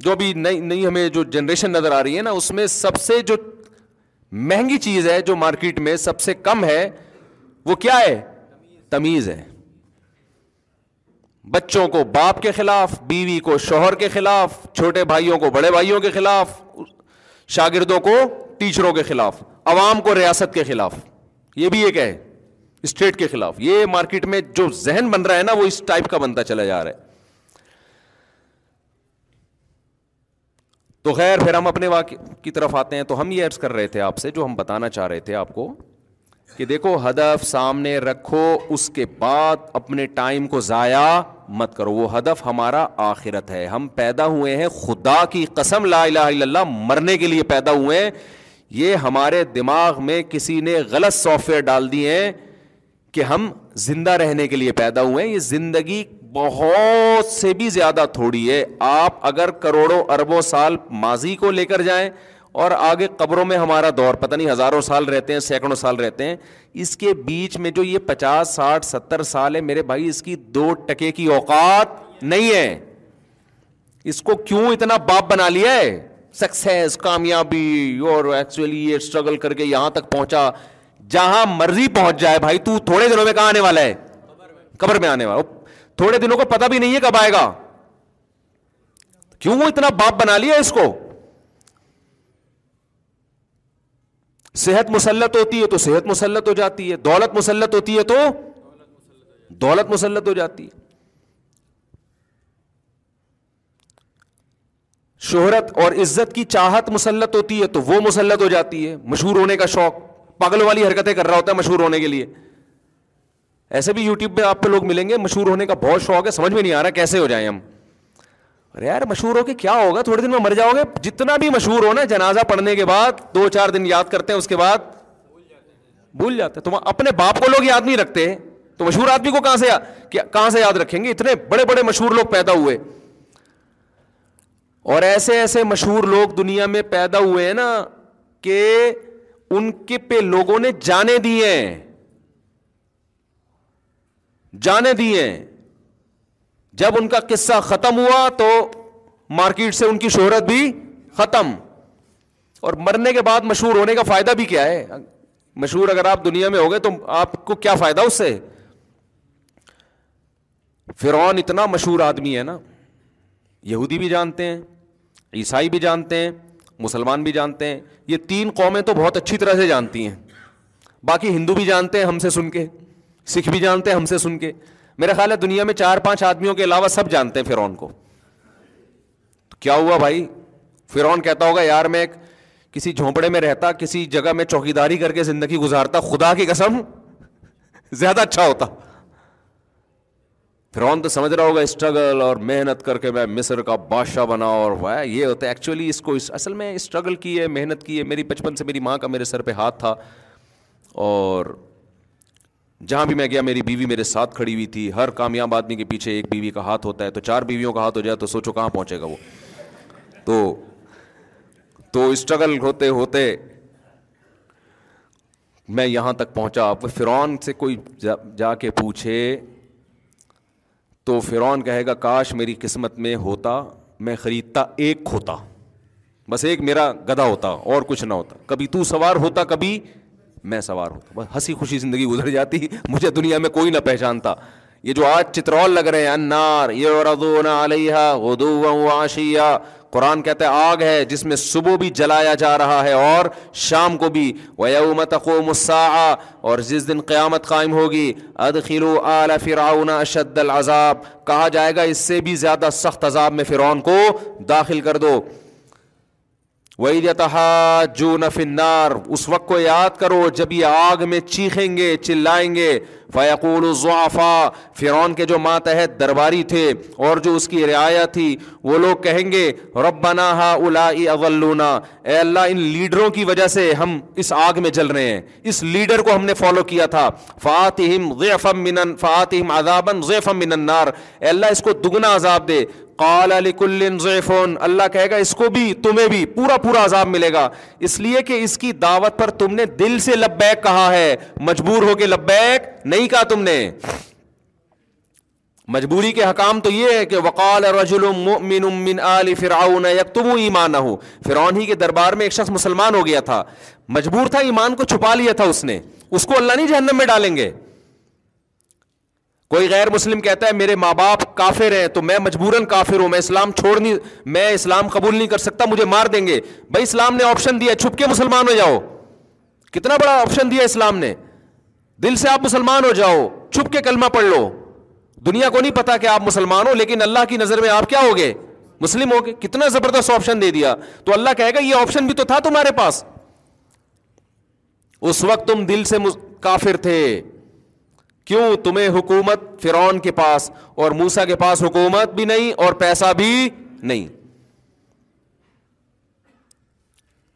جو بھی نئی ہمیں جو جنریشن نظر آ رہی ہے نا اس میں سب سے جو مہنگی چیز ہے جو مارکیٹ میں سب سے کم ہے وہ کیا ہے تمیز ہے بچوں کو باپ کے خلاف بیوی کو شوہر کے خلاف چھوٹے بھائیوں کو بڑے بھائیوں کے خلاف شاگردوں کو ٹیچروں کے خلاف عوام کو ریاست کے خلاف یہ بھی ایک ہے اسٹیٹ کے خلاف یہ مارکیٹ میں جو ذہن بن رہا ہے نا وہ اس ٹائپ کا بنتا چلا جا رہا ہے تو خیر پھر ہم اپنے واقع کی طرف آتے ہیں تو ہم یہ عرض کر رہے تھے آپ سے جو ہم بتانا چاہ رہے تھے آپ کو کہ دیکھو ہدف سامنے رکھو اس کے بعد اپنے ٹائم کو ضائع مت کرو وہ ہدف ہمارا آخرت ہے ہم پیدا ہوئے ہیں خدا کی قسم لا الہ الا اللہ مرنے کے لیے پیدا ہوئے ہیں یہ ہمارے دماغ میں کسی نے غلط سافٹ ویئر ڈال دیے ہیں کہ ہم زندہ رہنے کے لیے پیدا ہوئے ہیں یہ زندگی بہت سے بھی زیادہ تھوڑی ہے آپ اگر کروڑوں اربوں سال ماضی کو لے کر جائیں اور آگے قبروں میں ہمارا دور پتہ نہیں ہزاروں سال رہتے ہیں سینکڑوں سال رہتے ہیں اس کے بیچ میں جو یہ پچاس ساٹھ ستر سال ہے میرے بھائی اس کی دو ٹکے کی اوقات نہیں ہے اس کو کیوں اتنا باپ بنا لیا ہے سکسیز کامیابی اور ایکچولی یہ اسٹرگل کر کے یہاں تک پہنچا جہاں مرضی پہنچ جائے بھائی تو تھوڑے دنوں میں کہاں آنے والا ہے قبر میں آنے والا تھوڑے دنوں کو پتا بھی نہیں ہے کب آئے گا کیوں وہ اتنا باپ بنا لیا اس کو صحت مسلط ہوتی ہے تو صحت مسلط ہو جاتی ہے دولت مسلط ہوتی ہے تو دولت مسلط دولت مسلط ہو جاتی ہے شہرت اور عزت کی چاہت مسلط ہوتی ہے تو وہ مسلط ہو جاتی ہے مشہور ہونے کا شوق پاگلوں والی حرکتیں کر رہا ہوتا ہے مشہور ہونے کے لیے ایسے بھی یوٹیوب پہ آپ پہ لوگ ملیں گے مشہور ہونے کا بہت شوق ہے سمجھ میں نہیں آ رہا کیسے ہو جائیں ہم ارے یار مشہور ہو کے کیا ہوگا تھوڑے دن میں مر جاؤ گے جتنا بھی مشہور ہو نا جنازہ پڑھنے کے بعد دو چار دن یاد کرتے ہیں اس کے بعد بھول جاتے ہیں تو اپنے باپ کو لوگ یاد نہیں رکھتے تو مشہور آدمی کو کہاں سے کہاں سے یاد رکھیں گے اتنے بڑے بڑے مشہور لوگ پیدا ہوئے اور ایسے ایسے مشہور لوگ دنیا میں پیدا ہوئے ہیں نا کہ ان کے پہ لوگوں نے جانے دیے ہیں جانے دیے جب ان کا قصہ ختم ہوا تو مارکیٹ سے ان کی شہرت بھی ختم اور مرنے کے بعد مشہور ہونے کا فائدہ بھی کیا ہے مشہور اگر آپ دنیا میں ہو گئے تو آپ کو کیا فائدہ اس سے فرعون اتنا مشہور آدمی ہے نا یہودی بھی جانتے ہیں عیسائی بھی جانتے ہیں مسلمان بھی جانتے ہیں یہ تین قومیں تو بہت اچھی طرح سے جانتی ہیں باقی ہندو بھی جانتے ہیں ہم سے سن کے سکھ بھی جانتے ہیں ہم سے سن کے میرا خیال ہے دنیا میں چار پانچ آدمیوں کے علاوہ سب جانتے ہیں فرعون کو تو کیا ہوا بھائی فرعون کہتا ہوگا یار میں ایک کسی جھونپڑے میں رہتا کسی جگہ میں چوکی داری کر کے زندگی گزارتا خدا کی قسم زیادہ اچھا ہوتا فرعون تو سمجھ رہا ہوگا اسٹرگل اور محنت کر کے میں مصر کا بادشاہ بنا اور وہ یہ ہوتا ہے ایکچولی اس کو اصل میں اسٹرگل کی ہے محنت کی ہے میری بچپن سے میری ماں کا میرے سر پہ ہاتھ تھا اور جہاں بھی میں گیا میری بیوی میرے ساتھ کھڑی ہوئی تھی ہر کامیاب آدمی کے پیچھے ایک بیوی کا ہاتھ ہوتا ہے تو چار بیویوں کا ہاتھ ہو جائے تو سوچو کہاں پہنچے گا وہ تو تو اسٹرگل ہوتے ہوتے میں یہاں تک پہنچا فرعون سے کوئی جا جا کے پوچھے تو فرعون کہے گا کاش میری قسمت میں ہوتا میں خریدتا ایک کھوتا بس ایک میرا گدا ہوتا اور کچھ نہ ہوتا کبھی تو سوار ہوتا کبھی میں سوار ہوتا بس ہنسی خوشی زندگی گزر جاتی مجھے دنیا میں کوئی نہ پہچانتا یہ جو آج چترول لگ رہے ہیں انار یہ ردون علیہ علی آشیا قرآن کہتے ہیں آگ ہے جس میں صبح بھی جلایا جا رہا ہے اور شام کو بھی ویومت کو مسا اور جس دن قیامت قائم ہوگی ادخیرو اعلی فراؤن اشد العذاب کہا جائے گا اس سے بھی زیادہ سخت عذاب میں فرعون کو داخل کر دو وہی جو نفنار اس وقت کو یاد کرو جب یہ آگ میں چیخیں گے چلائیں گے فیقول فقول فرعون کے جو ماتحت درباری تھے اور جو اس کی رعایا تھی وہ لوگ کہیں گے ربنا ہا الا اللہ ان لیڈروں کی وجہ سے ہم اس آگ میں جل رہے ہیں اس لیڈر کو ہم نے فالو کیا تھا من النار اے اللہ اس کو دگنا عذاب دے قال لکل ضعفون اللہ کہے گا اس کو بھی تمہیں بھی پورا پورا عذاب ملے گا اس لیے کہ اس کی دعوت پر تم نے دل سے لبیک کہا ہے مجبور ہوگے لبیک نہیں نہیں کہا تم نے مجبوری کے حکام تو یہ ہے کہ وقال رجل مؤمن من آل فرعون فرعون ہی کے دربار میں ایک شخص مسلمان ہو گیا تھا مجبور تھا ایمان کو چھپا لیا تھا اس نے اس کو اللہ نہیں جہنم میں ڈالیں گے کوئی غیر مسلم کہتا ہے میرے ماں باپ کافر ہیں تو میں مجبوراً کافر ہوں میں اسلام چھوڑ نہیں میں اسلام قبول نہیں کر سکتا مجھے مار دیں گے بھائی اسلام نے آپشن دیا چھپ کے مسلمان ہو جاؤ کتنا بڑا آپشن دیا اسلام نے دل سے آپ مسلمان ہو جاؤ چھپ کے کلمہ پڑھ لو دنیا کو نہیں پتا کہ آپ مسلمان ہو لیکن اللہ کی نظر میں آپ کیا ہو گئے مسلم ہو گئے کتنا زبردست آپشن دے دیا تو اللہ کہے گا یہ آپشن بھی تو تھا تمہارے پاس اس وقت تم دل سے کافر تھے کیوں تمہیں حکومت فرعون کے پاس اور موسا کے پاس حکومت بھی نہیں اور پیسہ بھی نہیں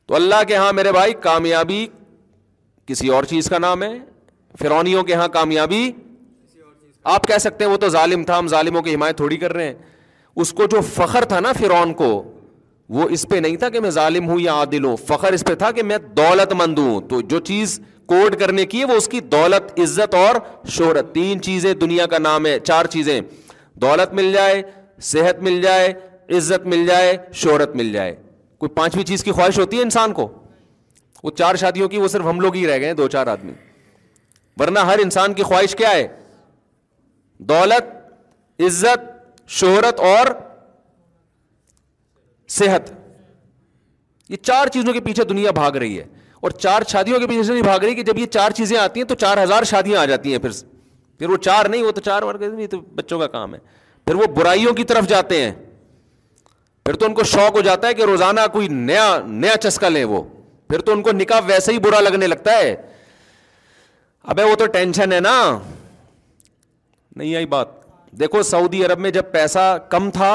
تو اللہ کے ہاں میرے بھائی کامیابی کسی اور چیز کا نام ہے فرونیوں کے یہاں کامیابی آپ کہہ سکتے ہیں وہ تو ظالم تھا ہم ظالموں کی حمایت تھوڑی کر رہے ہیں اس کو جو فخر تھا نا فرون کو وہ اس پہ نہیں تھا کہ میں ظالم ہوں یا عادل ہوں فخر اس پہ تھا کہ میں دولت مند ہوں تو جو چیز کوڈ کرنے کی ہے وہ اس کی دولت عزت اور شہرت تین چیزیں دنیا کا نام ہے چار چیزیں دولت مل جائے صحت مل جائے عزت مل جائے شہرت مل جائے کوئی پانچویں چیز کی خواہش ہوتی ہے انسان کو وہ چار شادیوں کی وہ صرف ہم لوگ ہی رہ گئے ہیں دو چار آدمی ورنہ ہر انسان کی خواہش کیا ہے دولت عزت شہرت اور صحت یہ چار چیزوں کے پیچھے دنیا بھاگ رہی ہے اور چار شادیوں کے پیچھے سے نہیں بھاگ رہی کہ جب یہ چار چیزیں آتی ہیں تو چار ہزار شادیاں آ جاتی ہیں پھر پھر وہ چار نہیں وہ تو چار نہیں تو بچوں کا کام ہے پھر وہ برائیوں کی طرف جاتے ہیں پھر تو ان کو شوق ہو جاتا ہے کہ روزانہ کوئی نیا نیا چسکا لیں وہ پھر تو ان کو نکاح ویسے ہی برا لگنے لگتا ہے ابے وہ تو ٹینشن ہے نا نہیں آئی بات دیکھو سعودی عرب میں جب پیسہ کم تھا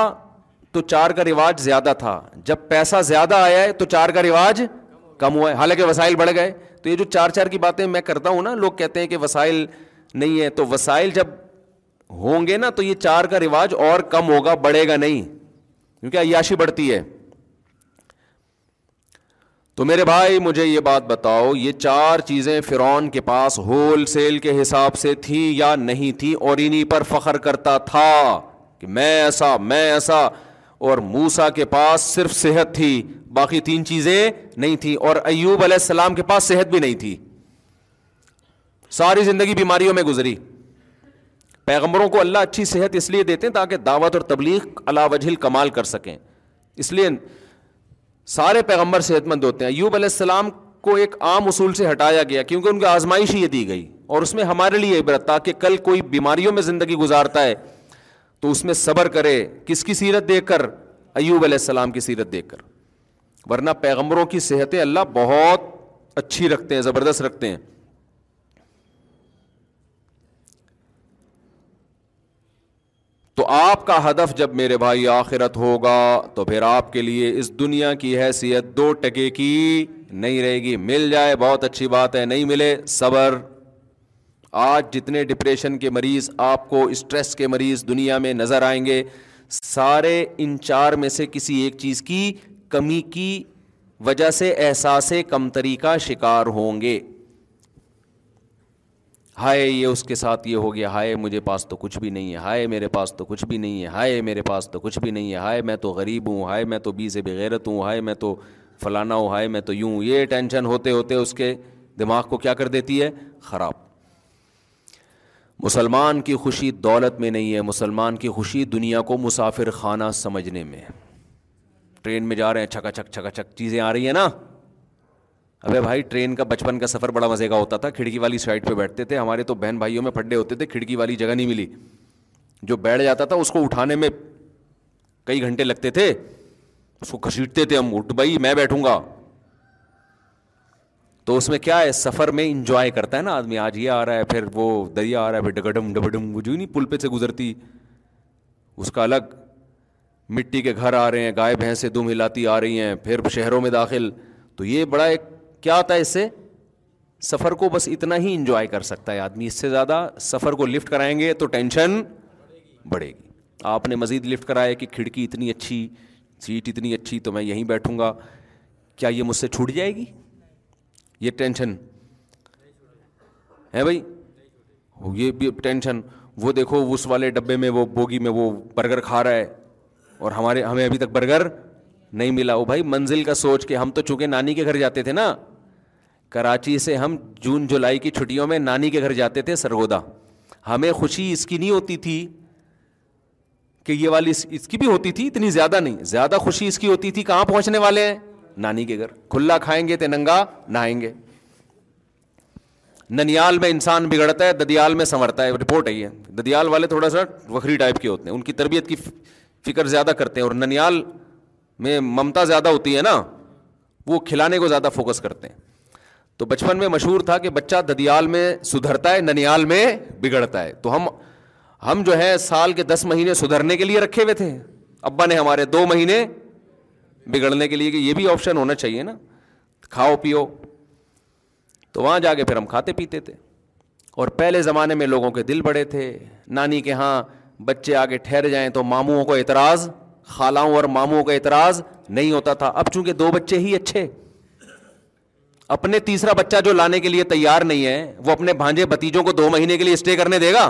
تو چار کا رواج زیادہ تھا جب پیسہ زیادہ آیا ہے تو چار کا رواج کم ہوا ہے حالانکہ وسائل بڑھ گئے تو یہ جو چار چار کی باتیں میں کرتا ہوں نا لوگ کہتے ہیں کہ وسائل نہیں ہے تو وسائل جب ہوں گے نا تو یہ چار کا رواج اور کم ہوگا بڑھے گا نہیں کیونکہ عیاشی بڑھتی ہے تو میرے بھائی مجھے یہ بات بتاؤ یہ چار چیزیں فرون کے پاس ہول سیل کے حساب سے تھیں یا نہیں تھیں اور انہیں پر فخر کرتا تھا کہ میں ایسا میں ایسا اور موسا کے پاس صرف صحت تھی باقی تین چیزیں نہیں تھیں اور ایوب علیہ السلام کے پاس صحت بھی نہیں تھی ساری زندگی بیماریوں میں گزری پیغمبروں کو اللہ اچھی صحت اس لیے دیتے ہیں تاکہ دعوت اور تبلیغ علا وجہ کمال کر سکیں اس لیے سارے پیغمبر صحت مند ہوتے ہیں ایوب علیہ السلام کو ایک عام اصول سے ہٹایا گیا کیونکہ ان کی آزمائش ہی یہ دی گئی اور اس میں ہمارے لیے عبرت تھا کہ کل کوئی بیماریوں میں زندگی گزارتا ہے تو اس میں صبر کرے کس کی سیرت دیکھ کر ایوب علیہ السلام کی سیرت دیکھ کر ورنہ پیغمبروں کی صحتیں اللہ بہت اچھی رکھتے ہیں زبردست رکھتے ہیں تو آپ کا ہدف جب میرے بھائی آخرت ہوگا تو پھر آپ کے لیے اس دنیا کی حیثیت دو ٹکے کی نہیں رہے گی مل جائے بہت اچھی بات ہے نہیں ملے صبر آج جتنے ڈپریشن کے مریض آپ کو اسٹریس کے مریض دنیا میں نظر آئیں گے سارے ان چار میں سے کسی ایک چیز کی کمی کی وجہ سے احساس کمتری کا شکار ہوں گے ہائے یہ اس کے ساتھ یہ ہو گیا ہائے مجھے پاس تو کچھ بھی نہیں ہے ہائے میرے پاس تو کچھ بھی نہیں ہے ہائے میرے پاس تو کچھ بھی نہیں ہے ہائے میں تو غریب ہوں ہائے میں تو بی سے بغیرت ہوں ہائے میں تو فلانا ہوں ہائے میں تو یوں یہ ٹینشن ہوتے ہوتے اس کے دماغ کو کیا کر دیتی ہے خراب مسلمان کی خوشی دولت میں نہیں ہے مسلمان کی خوشی دنیا کو مسافر خانہ سمجھنے میں ٹرین میں جا رہے ہیں چھکا چھک چھکا چھک چیزیں آ رہی ہیں نا ابے بھائی ٹرین کا بچپن کا سفر بڑا مزے کا ہوتا تھا کھڑکی والی سائڈ پہ بیٹھتے تھے ہمارے تو بہن بھائیوں میں پھڈے ہوتے تھے کھڑکی والی جگہ نہیں ملی جو بیٹھ جاتا تھا اس کو اٹھانے میں کئی گھنٹے لگتے تھے اس کو کھسیٹتے تھے ہم اٹھ بھائی میں بیٹھوں گا تو اس میں کیا ہے سفر میں انجوائے کرتا ہے نا آدمی آج یہ آ رہا ہے پھر وہ دریا آ رہا ہے پھر ڈبڈم ڈبڈم وہ جو نہیں پل پہ سے گزرتی اس کا الگ مٹی کے گھر آ رہے ہیں گائے بھینسیں دم ہلاتی آ رہی ہیں پھر شہروں میں داخل تو یہ بڑا ایک کیا آتا ہے اس سے سفر کو بس اتنا ہی انجوائے کر سکتا ہے آدمی اس سے زیادہ سفر کو لفٹ کرائیں گے تو ٹینشن بڑھے گی آپ نے مزید لفٹ کرایا کہ کھڑکی اتنی اچھی سیٹ اتنی اچھی تو میں یہیں بیٹھوں گا کیا یہ مجھ سے چھوٹ جائے گی یہ ٹینشن ہے بھائی یہ بھی ٹینشن وہ دیکھو اس والے ڈبے میں وہ بوگی میں وہ برگر کھا رہا ہے اور ہمارے ہمیں ابھی تک برگر نہیں ملا وہ بھائی منزل کا سوچ کے ہم تو چونکہ نانی کے گھر جاتے تھے نا کراچی سے ہم جون جولائی کی چھٹیوں میں نانی کے گھر جاتے تھے سرگودا ہمیں خوشی اس کی نہیں ہوتی تھی کہ یہ والی اس کی بھی ہوتی تھی اتنی زیادہ نہیں زیادہ خوشی اس کی ہوتی تھی کہاں پہنچنے والے ہیں نانی کے گھر کھلا کھائیں گے تو ننگا نہائیں گے ننیال میں انسان بگڑتا ہے ددیال میں سنورتا ہے رپورٹ یہ ددیال والے تھوڑا سا وکری ٹائپ کے ہوتے ہیں ان کی تربیت کی فکر زیادہ کرتے ہیں اور ننیال میں ممتا زیادہ ہوتی ہے نا وہ کھلانے کو زیادہ فوکس کرتے ہیں تو بچپن میں مشہور تھا کہ بچہ ددیال میں سدھرتا ہے ننیال میں بگڑتا ہے تو ہم ہم جو ہے سال کے دس مہینے سدھرنے کے لیے رکھے ہوئے تھے ابا نے ہمارے دو مہینے بگڑنے کے لیے کہ یہ بھی آپشن ہونا چاہیے نا کھاؤ پیو تو وہاں جا کے پھر ہم کھاتے پیتے تھے اور پہلے زمانے میں لوگوں کے دل بڑے تھے نانی کے ہاں بچے آگے ٹھہر جائیں تو ماموں کو اعتراض خالاؤں اور ماموں کا اعتراض نہیں ہوتا تھا اب چونکہ دو بچے ہی اچھے اپنے تیسرا بچہ جو لانے کے لیے تیار نہیں ہے وہ اپنے بھانجے بھتیجوں کو دو مہینے کے لیے اسٹے کرنے دے گا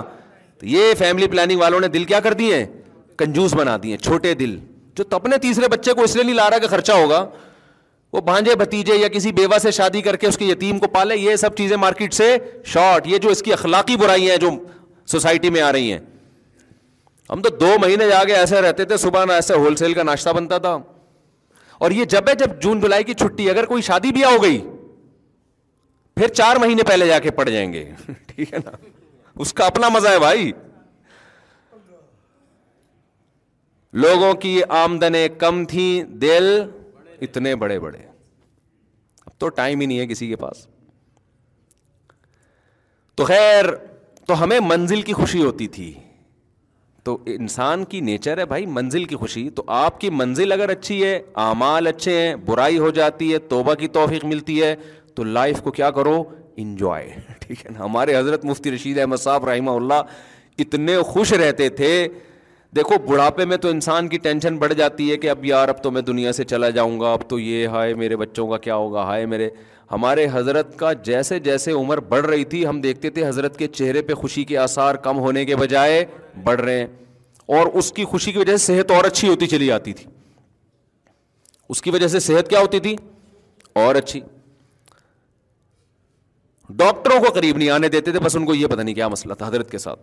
تو یہ فیملی پلاننگ والوں نے دل کیا کر دیے کنجوس بنا دیے چھوٹے دل جو تو اپنے تیسرے بچے کو اس لیے نہیں لا رہا کہ خرچہ ہوگا وہ بھانجے بھتیجے یا کسی بیوہ سے شادی کر کے اس کے یتیم کو پالے یہ سب چیزیں مارکیٹ سے شارٹ یہ جو اس کی اخلاقی برائیاں ہیں جو سوسائٹی میں آ رہی ہیں ہم تو دو مہینے جا کے ایسے رہتے تھے صبح نہ ایسے ہول سیل کا ناشتہ بنتا تھا اور یہ جب ہے جب جون جولائی کی چھٹی اگر کوئی شادی بیاہ ہو گئی پھر چار مہینے پہلے جا کے پڑ جائیں گے ٹھیک ہے نا اس کا اپنا مزہ ہے بھائی لوگوں کی آمدنیں کم تھیں دل اتنے بڑے بڑے اب تو ٹائم ہی نہیں ہے کسی کے پاس تو خیر تو ہمیں منزل کی خوشی ہوتی تھی تو انسان کی نیچر ہے بھائی منزل کی خوشی تو آپ کی منزل اگر اچھی ہے اعمال اچھے ہیں برائی ہو جاتی ہے توبہ کی توفیق ملتی ہے تو لائف کو کیا کرو انجوائے ٹھیک ہے نا ہمارے حضرت مفتی رشید احمد صاحب رحمہ اللہ اتنے خوش رہتے تھے دیکھو بڑھاپے میں تو انسان کی ٹینشن بڑھ جاتی ہے کہ اب یار اب تو میں دنیا سے چلا جاؤں گا اب تو یہ ہائے میرے بچوں کا کیا ہوگا ہائے میرے ہمارے حضرت کا جیسے جیسے عمر بڑھ رہی تھی ہم دیکھتے تھے حضرت کے چہرے پہ خوشی کے آثار کم ہونے کے بجائے بڑھ رہے ہیں اور اس کی خوشی کی وجہ سے صحت اور اچھی ہوتی چلی جاتی تھی اس کی وجہ سے صحت کیا ہوتی تھی اور اچھی ڈاکٹروں کو قریب نہیں آنے دیتے تھے بس ان کو یہ پتا نہیں کیا مسئلہ تھا حضرت کے ساتھ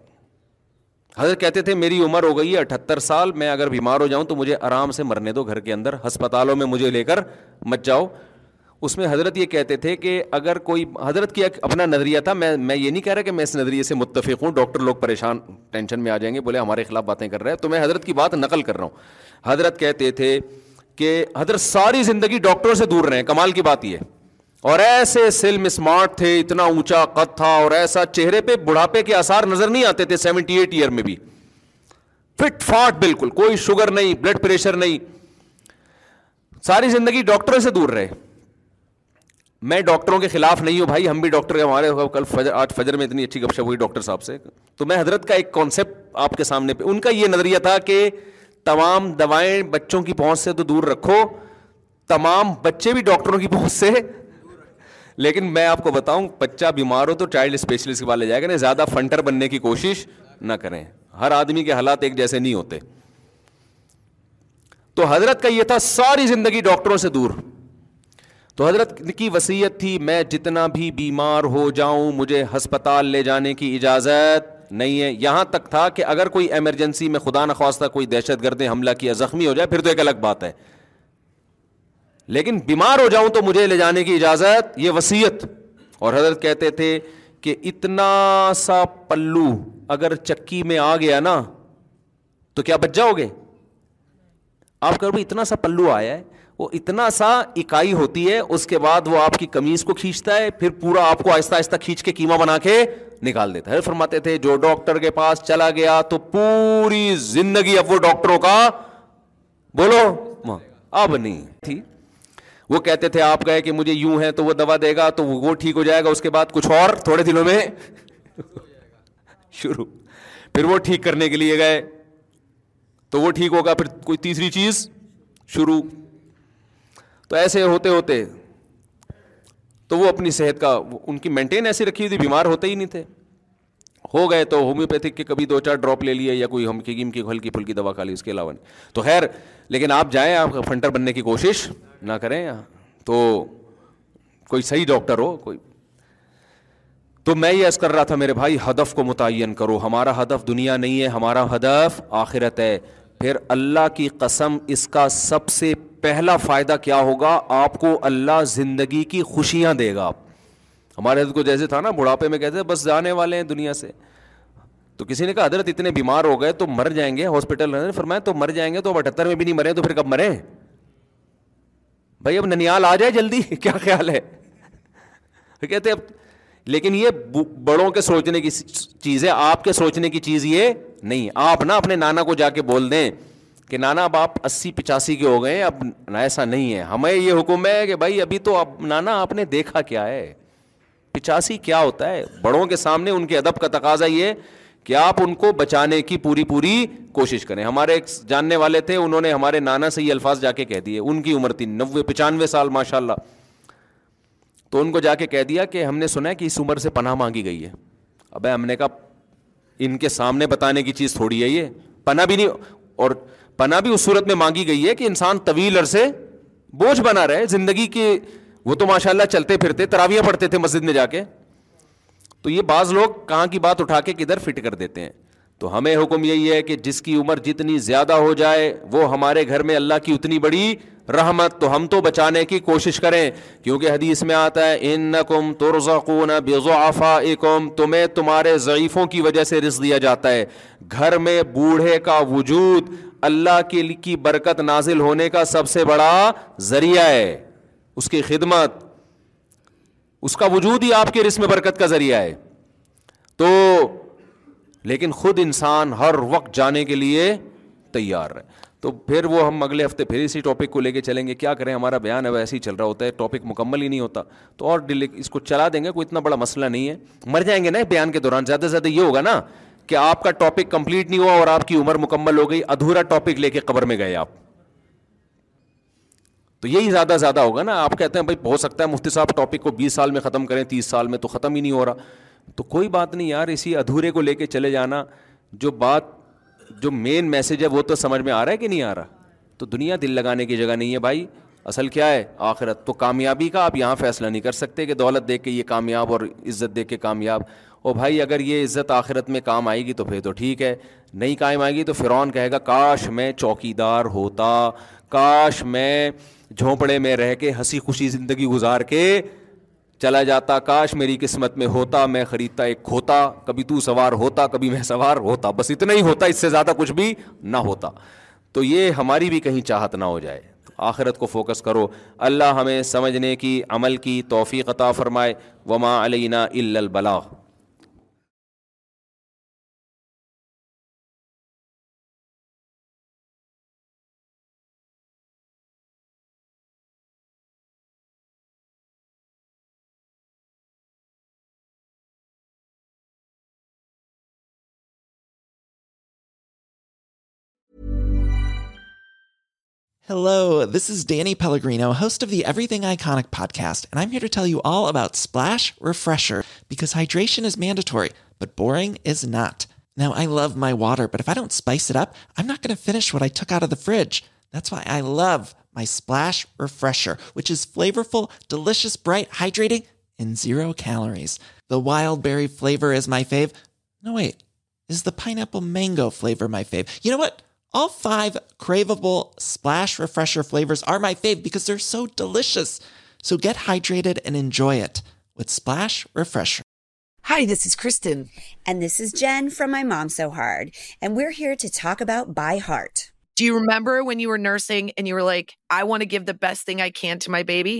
حضرت کہتے تھے میری عمر ہو گئی ہے اٹھتر سال میں اگر بیمار ہو جاؤں تو مجھے آرام سے مرنے دو گھر کے اندر ہسپتالوں میں مجھے لے کر مت جاؤ اس میں حضرت یہ کہتے تھے کہ اگر کوئی حضرت کی اپنا نظریہ تھا میں میں یہ نہیں کہہ رہا کہ میں اس نظریے سے متفق ہوں ڈاکٹر لوگ پریشان ٹینشن میں آ جائیں گے بولے ہمارے خلاف باتیں کر رہے ہیں تو میں حضرت کی بات نقل کر رہا ہوں حضرت کہتے تھے کہ حضرت ساری زندگی ڈاکٹروں سے دور رہے ہیں کمال کی بات یہ اور ایسے سلم اسمارٹ تھے اتنا اونچا قد تھا اور ایسا چہرے پہ بڑھاپے کے آسار نظر نہیں آتے تھے سیونٹی ایٹ ایئر میں بھی فٹ فاٹ بالکل کوئی شوگر نہیں بلڈ پریشر نہیں ساری زندگی ڈاکٹروں سے دور رہے میں ڈاکٹروں کے خلاف نہیں ہوں بھائی ہم بھی ڈاکٹر ہمارے کل فجر آج فجر میں اتنی اچھی گپ شپ ہوئی ڈاکٹر صاحب سے تو میں حضرت کا ایک کانسیپٹ آپ کے سامنے پہ ان کا یہ نظریہ تھا کہ تمام دوائیں بچوں کی پہنچ سے تو دور رکھو تمام بچے بھی ڈاکٹروں کی پہنچ سے لیکن میں آپ کو بتاؤں بچہ بیمار ہو تو چائلڈ اسپیشلسٹ کے بعد زیادہ فنٹر بننے کی کوشش نہ کریں ہر آدمی کے حالات ایک جیسے نہیں ہوتے تو حضرت کا یہ تھا ساری زندگی ڈاکٹروں سے دور تو حضرت کی وسیعت تھی میں جتنا بھی بیمار ہو جاؤں مجھے ہسپتال لے جانے کی اجازت نہیں ہے یہاں تک تھا کہ اگر کوئی ایمرجنسی میں خدا نخواستہ کوئی دہشت گردیں حملہ کیا زخمی ہو جائے پھر تو ایک الگ بات ہے لیکن بیمار ہو جاؤں تو مجھے لے جانے کی اجازت یہ وسیعت اور حضرت کہتے تھے کہ اتنا سا پلو اگر چکی میں آ گیا نا تو کیا بچ جاؤ گے آپ کہ اتنا سا پلو آیا ہے وہ اتنا سا اکائی ہوتی ہے اس کے بعد وہ آپ کی کمیز کو کھینچتا ہے پھر پورا آپ کو آہستہ آہستہ کھینچ کے کیما بنا کے نکال دیتا ہے فرماتے تھے جو ڈاکٹر کے پاس چلا گیا تو پوری زندگی اب وہ ڈاکٹروں کا بولو اب نہیں تھی وہ کہتے تھے آپ گئے کہ مجھے یوں ہے تو وہ دوا دے گا تو وہ ٹھیک ہو جائے گا اس کے بعد کچھ اور تھوڑے دنوں میں شروع پھر وہ ٹھیک کرنے کے لیے گئے تو وہ ٹھیک ہوگا پھر کوئی تیسری چیز شروع تو ایسے ہوتے ہوتے تو وہ اپنی صحت کا ان کی مینٹین ایسی رکھی ہوئی تھی بیمار ہوتے ہی نہیں تھے ہو گئے تو ہومیوپیتھک کے کبھی دو چار ڈراپ لے لیے یا کوئی ہم کی گیم کی ہلکی پھلکی دوا کھا لی اس کے علاوہ تو خیر لیکن آپ جائیں آپ فنٹر بننے کی کوشش نہ کریں تو کوئی صحیح ڈاکٹر ہو کوئی تو میں یہ عرض کر رہا تھا میرے بھائی ہدف کو متعین کرو ہمارا ہدف دنیا نہیں ہے ہمارا ہدف آخرت ہے پھر اللہ کی قسم اس کا سب سے پہلا فائدہ کیا ہوگا آپ کو اللہ زندگی کی خوشیاں دے گا آپ ہمارے حضرت کو جیسے تھا نا بڑھاپے میں کہتے ہیں بس جانے والے ہیں دنیا سے تو کسی نے کہا حضرت اتنے بیمار ہو گئے تو مر جائیں گے ہاسپٹل فرمائیں تو مر جائیں گے تو اب اٹھتر میں بھی نہیں مرے تو پھر کب مرے بھائی اب ننیال آ جائے جلدی کیا خیال ہے کہتے اب لیکن یہ بڑوں کے سوچنے کی چیز ہے آپ کے سوچنے کی چیز یہ نہیں آپ نا اپنے نانا کو جا کے بول دیں کہ نانا اب آپ اسی پچاسی کے ہو گئے اب ایسا نہیں ہے ہمیں یہ حکم ہے کہ بھائی ابھی تو اب نانا آپ نے دیکھا کیا ہے پچاسی کیا ہوتا ہے بڑوں کے سامنے ان کے ادب کا تقاضا یہ کہ آپ ان کو بچانے کی پوری پوری کوشش کریں ہمارے ایک جاننے والے تھے انہوں نے ہمارے نانا سے یہ الفاظ جا کے کہہ دیے ان کی عمر تھی نوے پچانوے سال ماشاء اللہ تو ان کو جا کے کہہ دیا کہ ہم نے سنا ہے کہ اس عمر سے پناہ مانگی گئی ہے ابے ہم نے کہا ان کے سامنے بتانے کی چیز تھوڑی ہے یہ پناہ بھی نہیں اور پناہ بھی اس صورت میں مانگی گئی ہے کہ انسان طویل عرصے بوجھ بنا رہے زندگی کے وہ تو ماشاء اللہ چلتے پھرتے تراویاں پڑھتے تھے مسجد میں جا کے تو یہ بعض لوگ کہاں کی بات اٹھا کے کدھر فٹ کر دیتے ہیں تو ہمیں حکم یہی ہے کہ جس کی عمر جتنی زیادہ ہو جائے وہ ہمارے گھر میں اللہ کی اتنی بڑی رحمت تو ہم تو بچانے کی کوشش کریں کیونکہ حدیث میں آتا ہے ان کم تو رز بےزو آفا تمہیں تمہارے ضعیفوں کی وجہ سے رزق دیا جاتا ہے گھر میں بوڑھے کا وجود اللہ کے کی برکت نازل ہونے کا سب سے بڑا ذریعہ ہے اس کی خدمت اس کا وجود ہی آپ کے رسم برکت کا ذریعہ ہے تو لیکن خود انسان ہر وقت جانے کے لیے تیار ہے تو پھر وہ ہم اگلے ہفتے پھر اسی ٹاپک کو لے کے چلیں گے کیا کریں ہمارا بیان اب ایسے ہی چل رہا ہوتا ہے ٹاپک مکمل ہی نہیں ہوتا تو اور اس کو چلا دیں گے کوئی اتنا بڑا مسئلہ نہیں ہے مر جائیں گے نا بیان کے دوران زیادہ سے زیادہ یہ ہوگا نا کہ آپ کا ٹاپک کمپلیٹ نہیں ہوا اور آپ کی عمر مکمل ہو گئی ادھورا ٹاپک لے کے قبر میں گئے آپ تو یہی زیادہ زیادہ ہوگا نا آپ کہتے ہیں بھائی ہو سکتا ہے مفتی صاحب ٹاپک کو بیس سال میں ختم کریں تیس سال میں تو ختم ہی نہیں ہو رہا تو کوئی بات نہیں یار اسی ادھورے کو لے کے چلے جانا جو بات جو مین میسج ہے وہ تو سمجھ میں آ رہا ہے کہ نہیں آ رہا تو دنیا دل لگانے کی جگہ نہیں ہے بھائی اصل کیا ہے آخرت تو کامیابی کا آپ یہاں فیصلہ نہیں کر سکتے کہ دولت دیکھ کے یہ کامیاب اور عزت دیکھ کے کامیاب او بھائی اگر یہ عزت آخرت میں کام آئے گی تو پھر تو ٹھیک ہے نہیں کام آئے گی تو فرعون کہے گا کاش میں چوکیدار ہوتا کاش میں جھونپڑے میں رہ کے ہنسی خوشی زندگی گزار کے چلا جاتا کاش میری قسمت میں ہوتا میں خریدتا ایک کھوتا کبھی تو سوار ہوتا کبھی میں سوار ہوتا بس اتنا ہی ہوتا اس سے زیادہ کچھ بھی نہ ہوتا تو یہ ہماری بھی کہیں چاہت نہ ہو جائے آخرت کو فوکس کرو اللہ ہمیں سمجھنے کی عمل کی توفیق عطا فرمائے وما علینا الا البلاغ hello this is Danny new has to be everything آئی کانک پھاٹ I'm here to tell you all about Splash or Fresher because hydration is main it but boring is not no I love my water fresh و fridge why love my Splash or Fresher which is flavourful برائٹریٹنگری flavour is my fave is the pineapple mango flavour my fave so Gatorade enjoyed in from my mums oh harder by heart remember when you are nursing you like I want give the best my be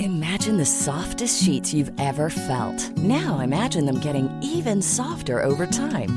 Imagine the softest sheets you've ever felt. Now imagine them getting even softer over time.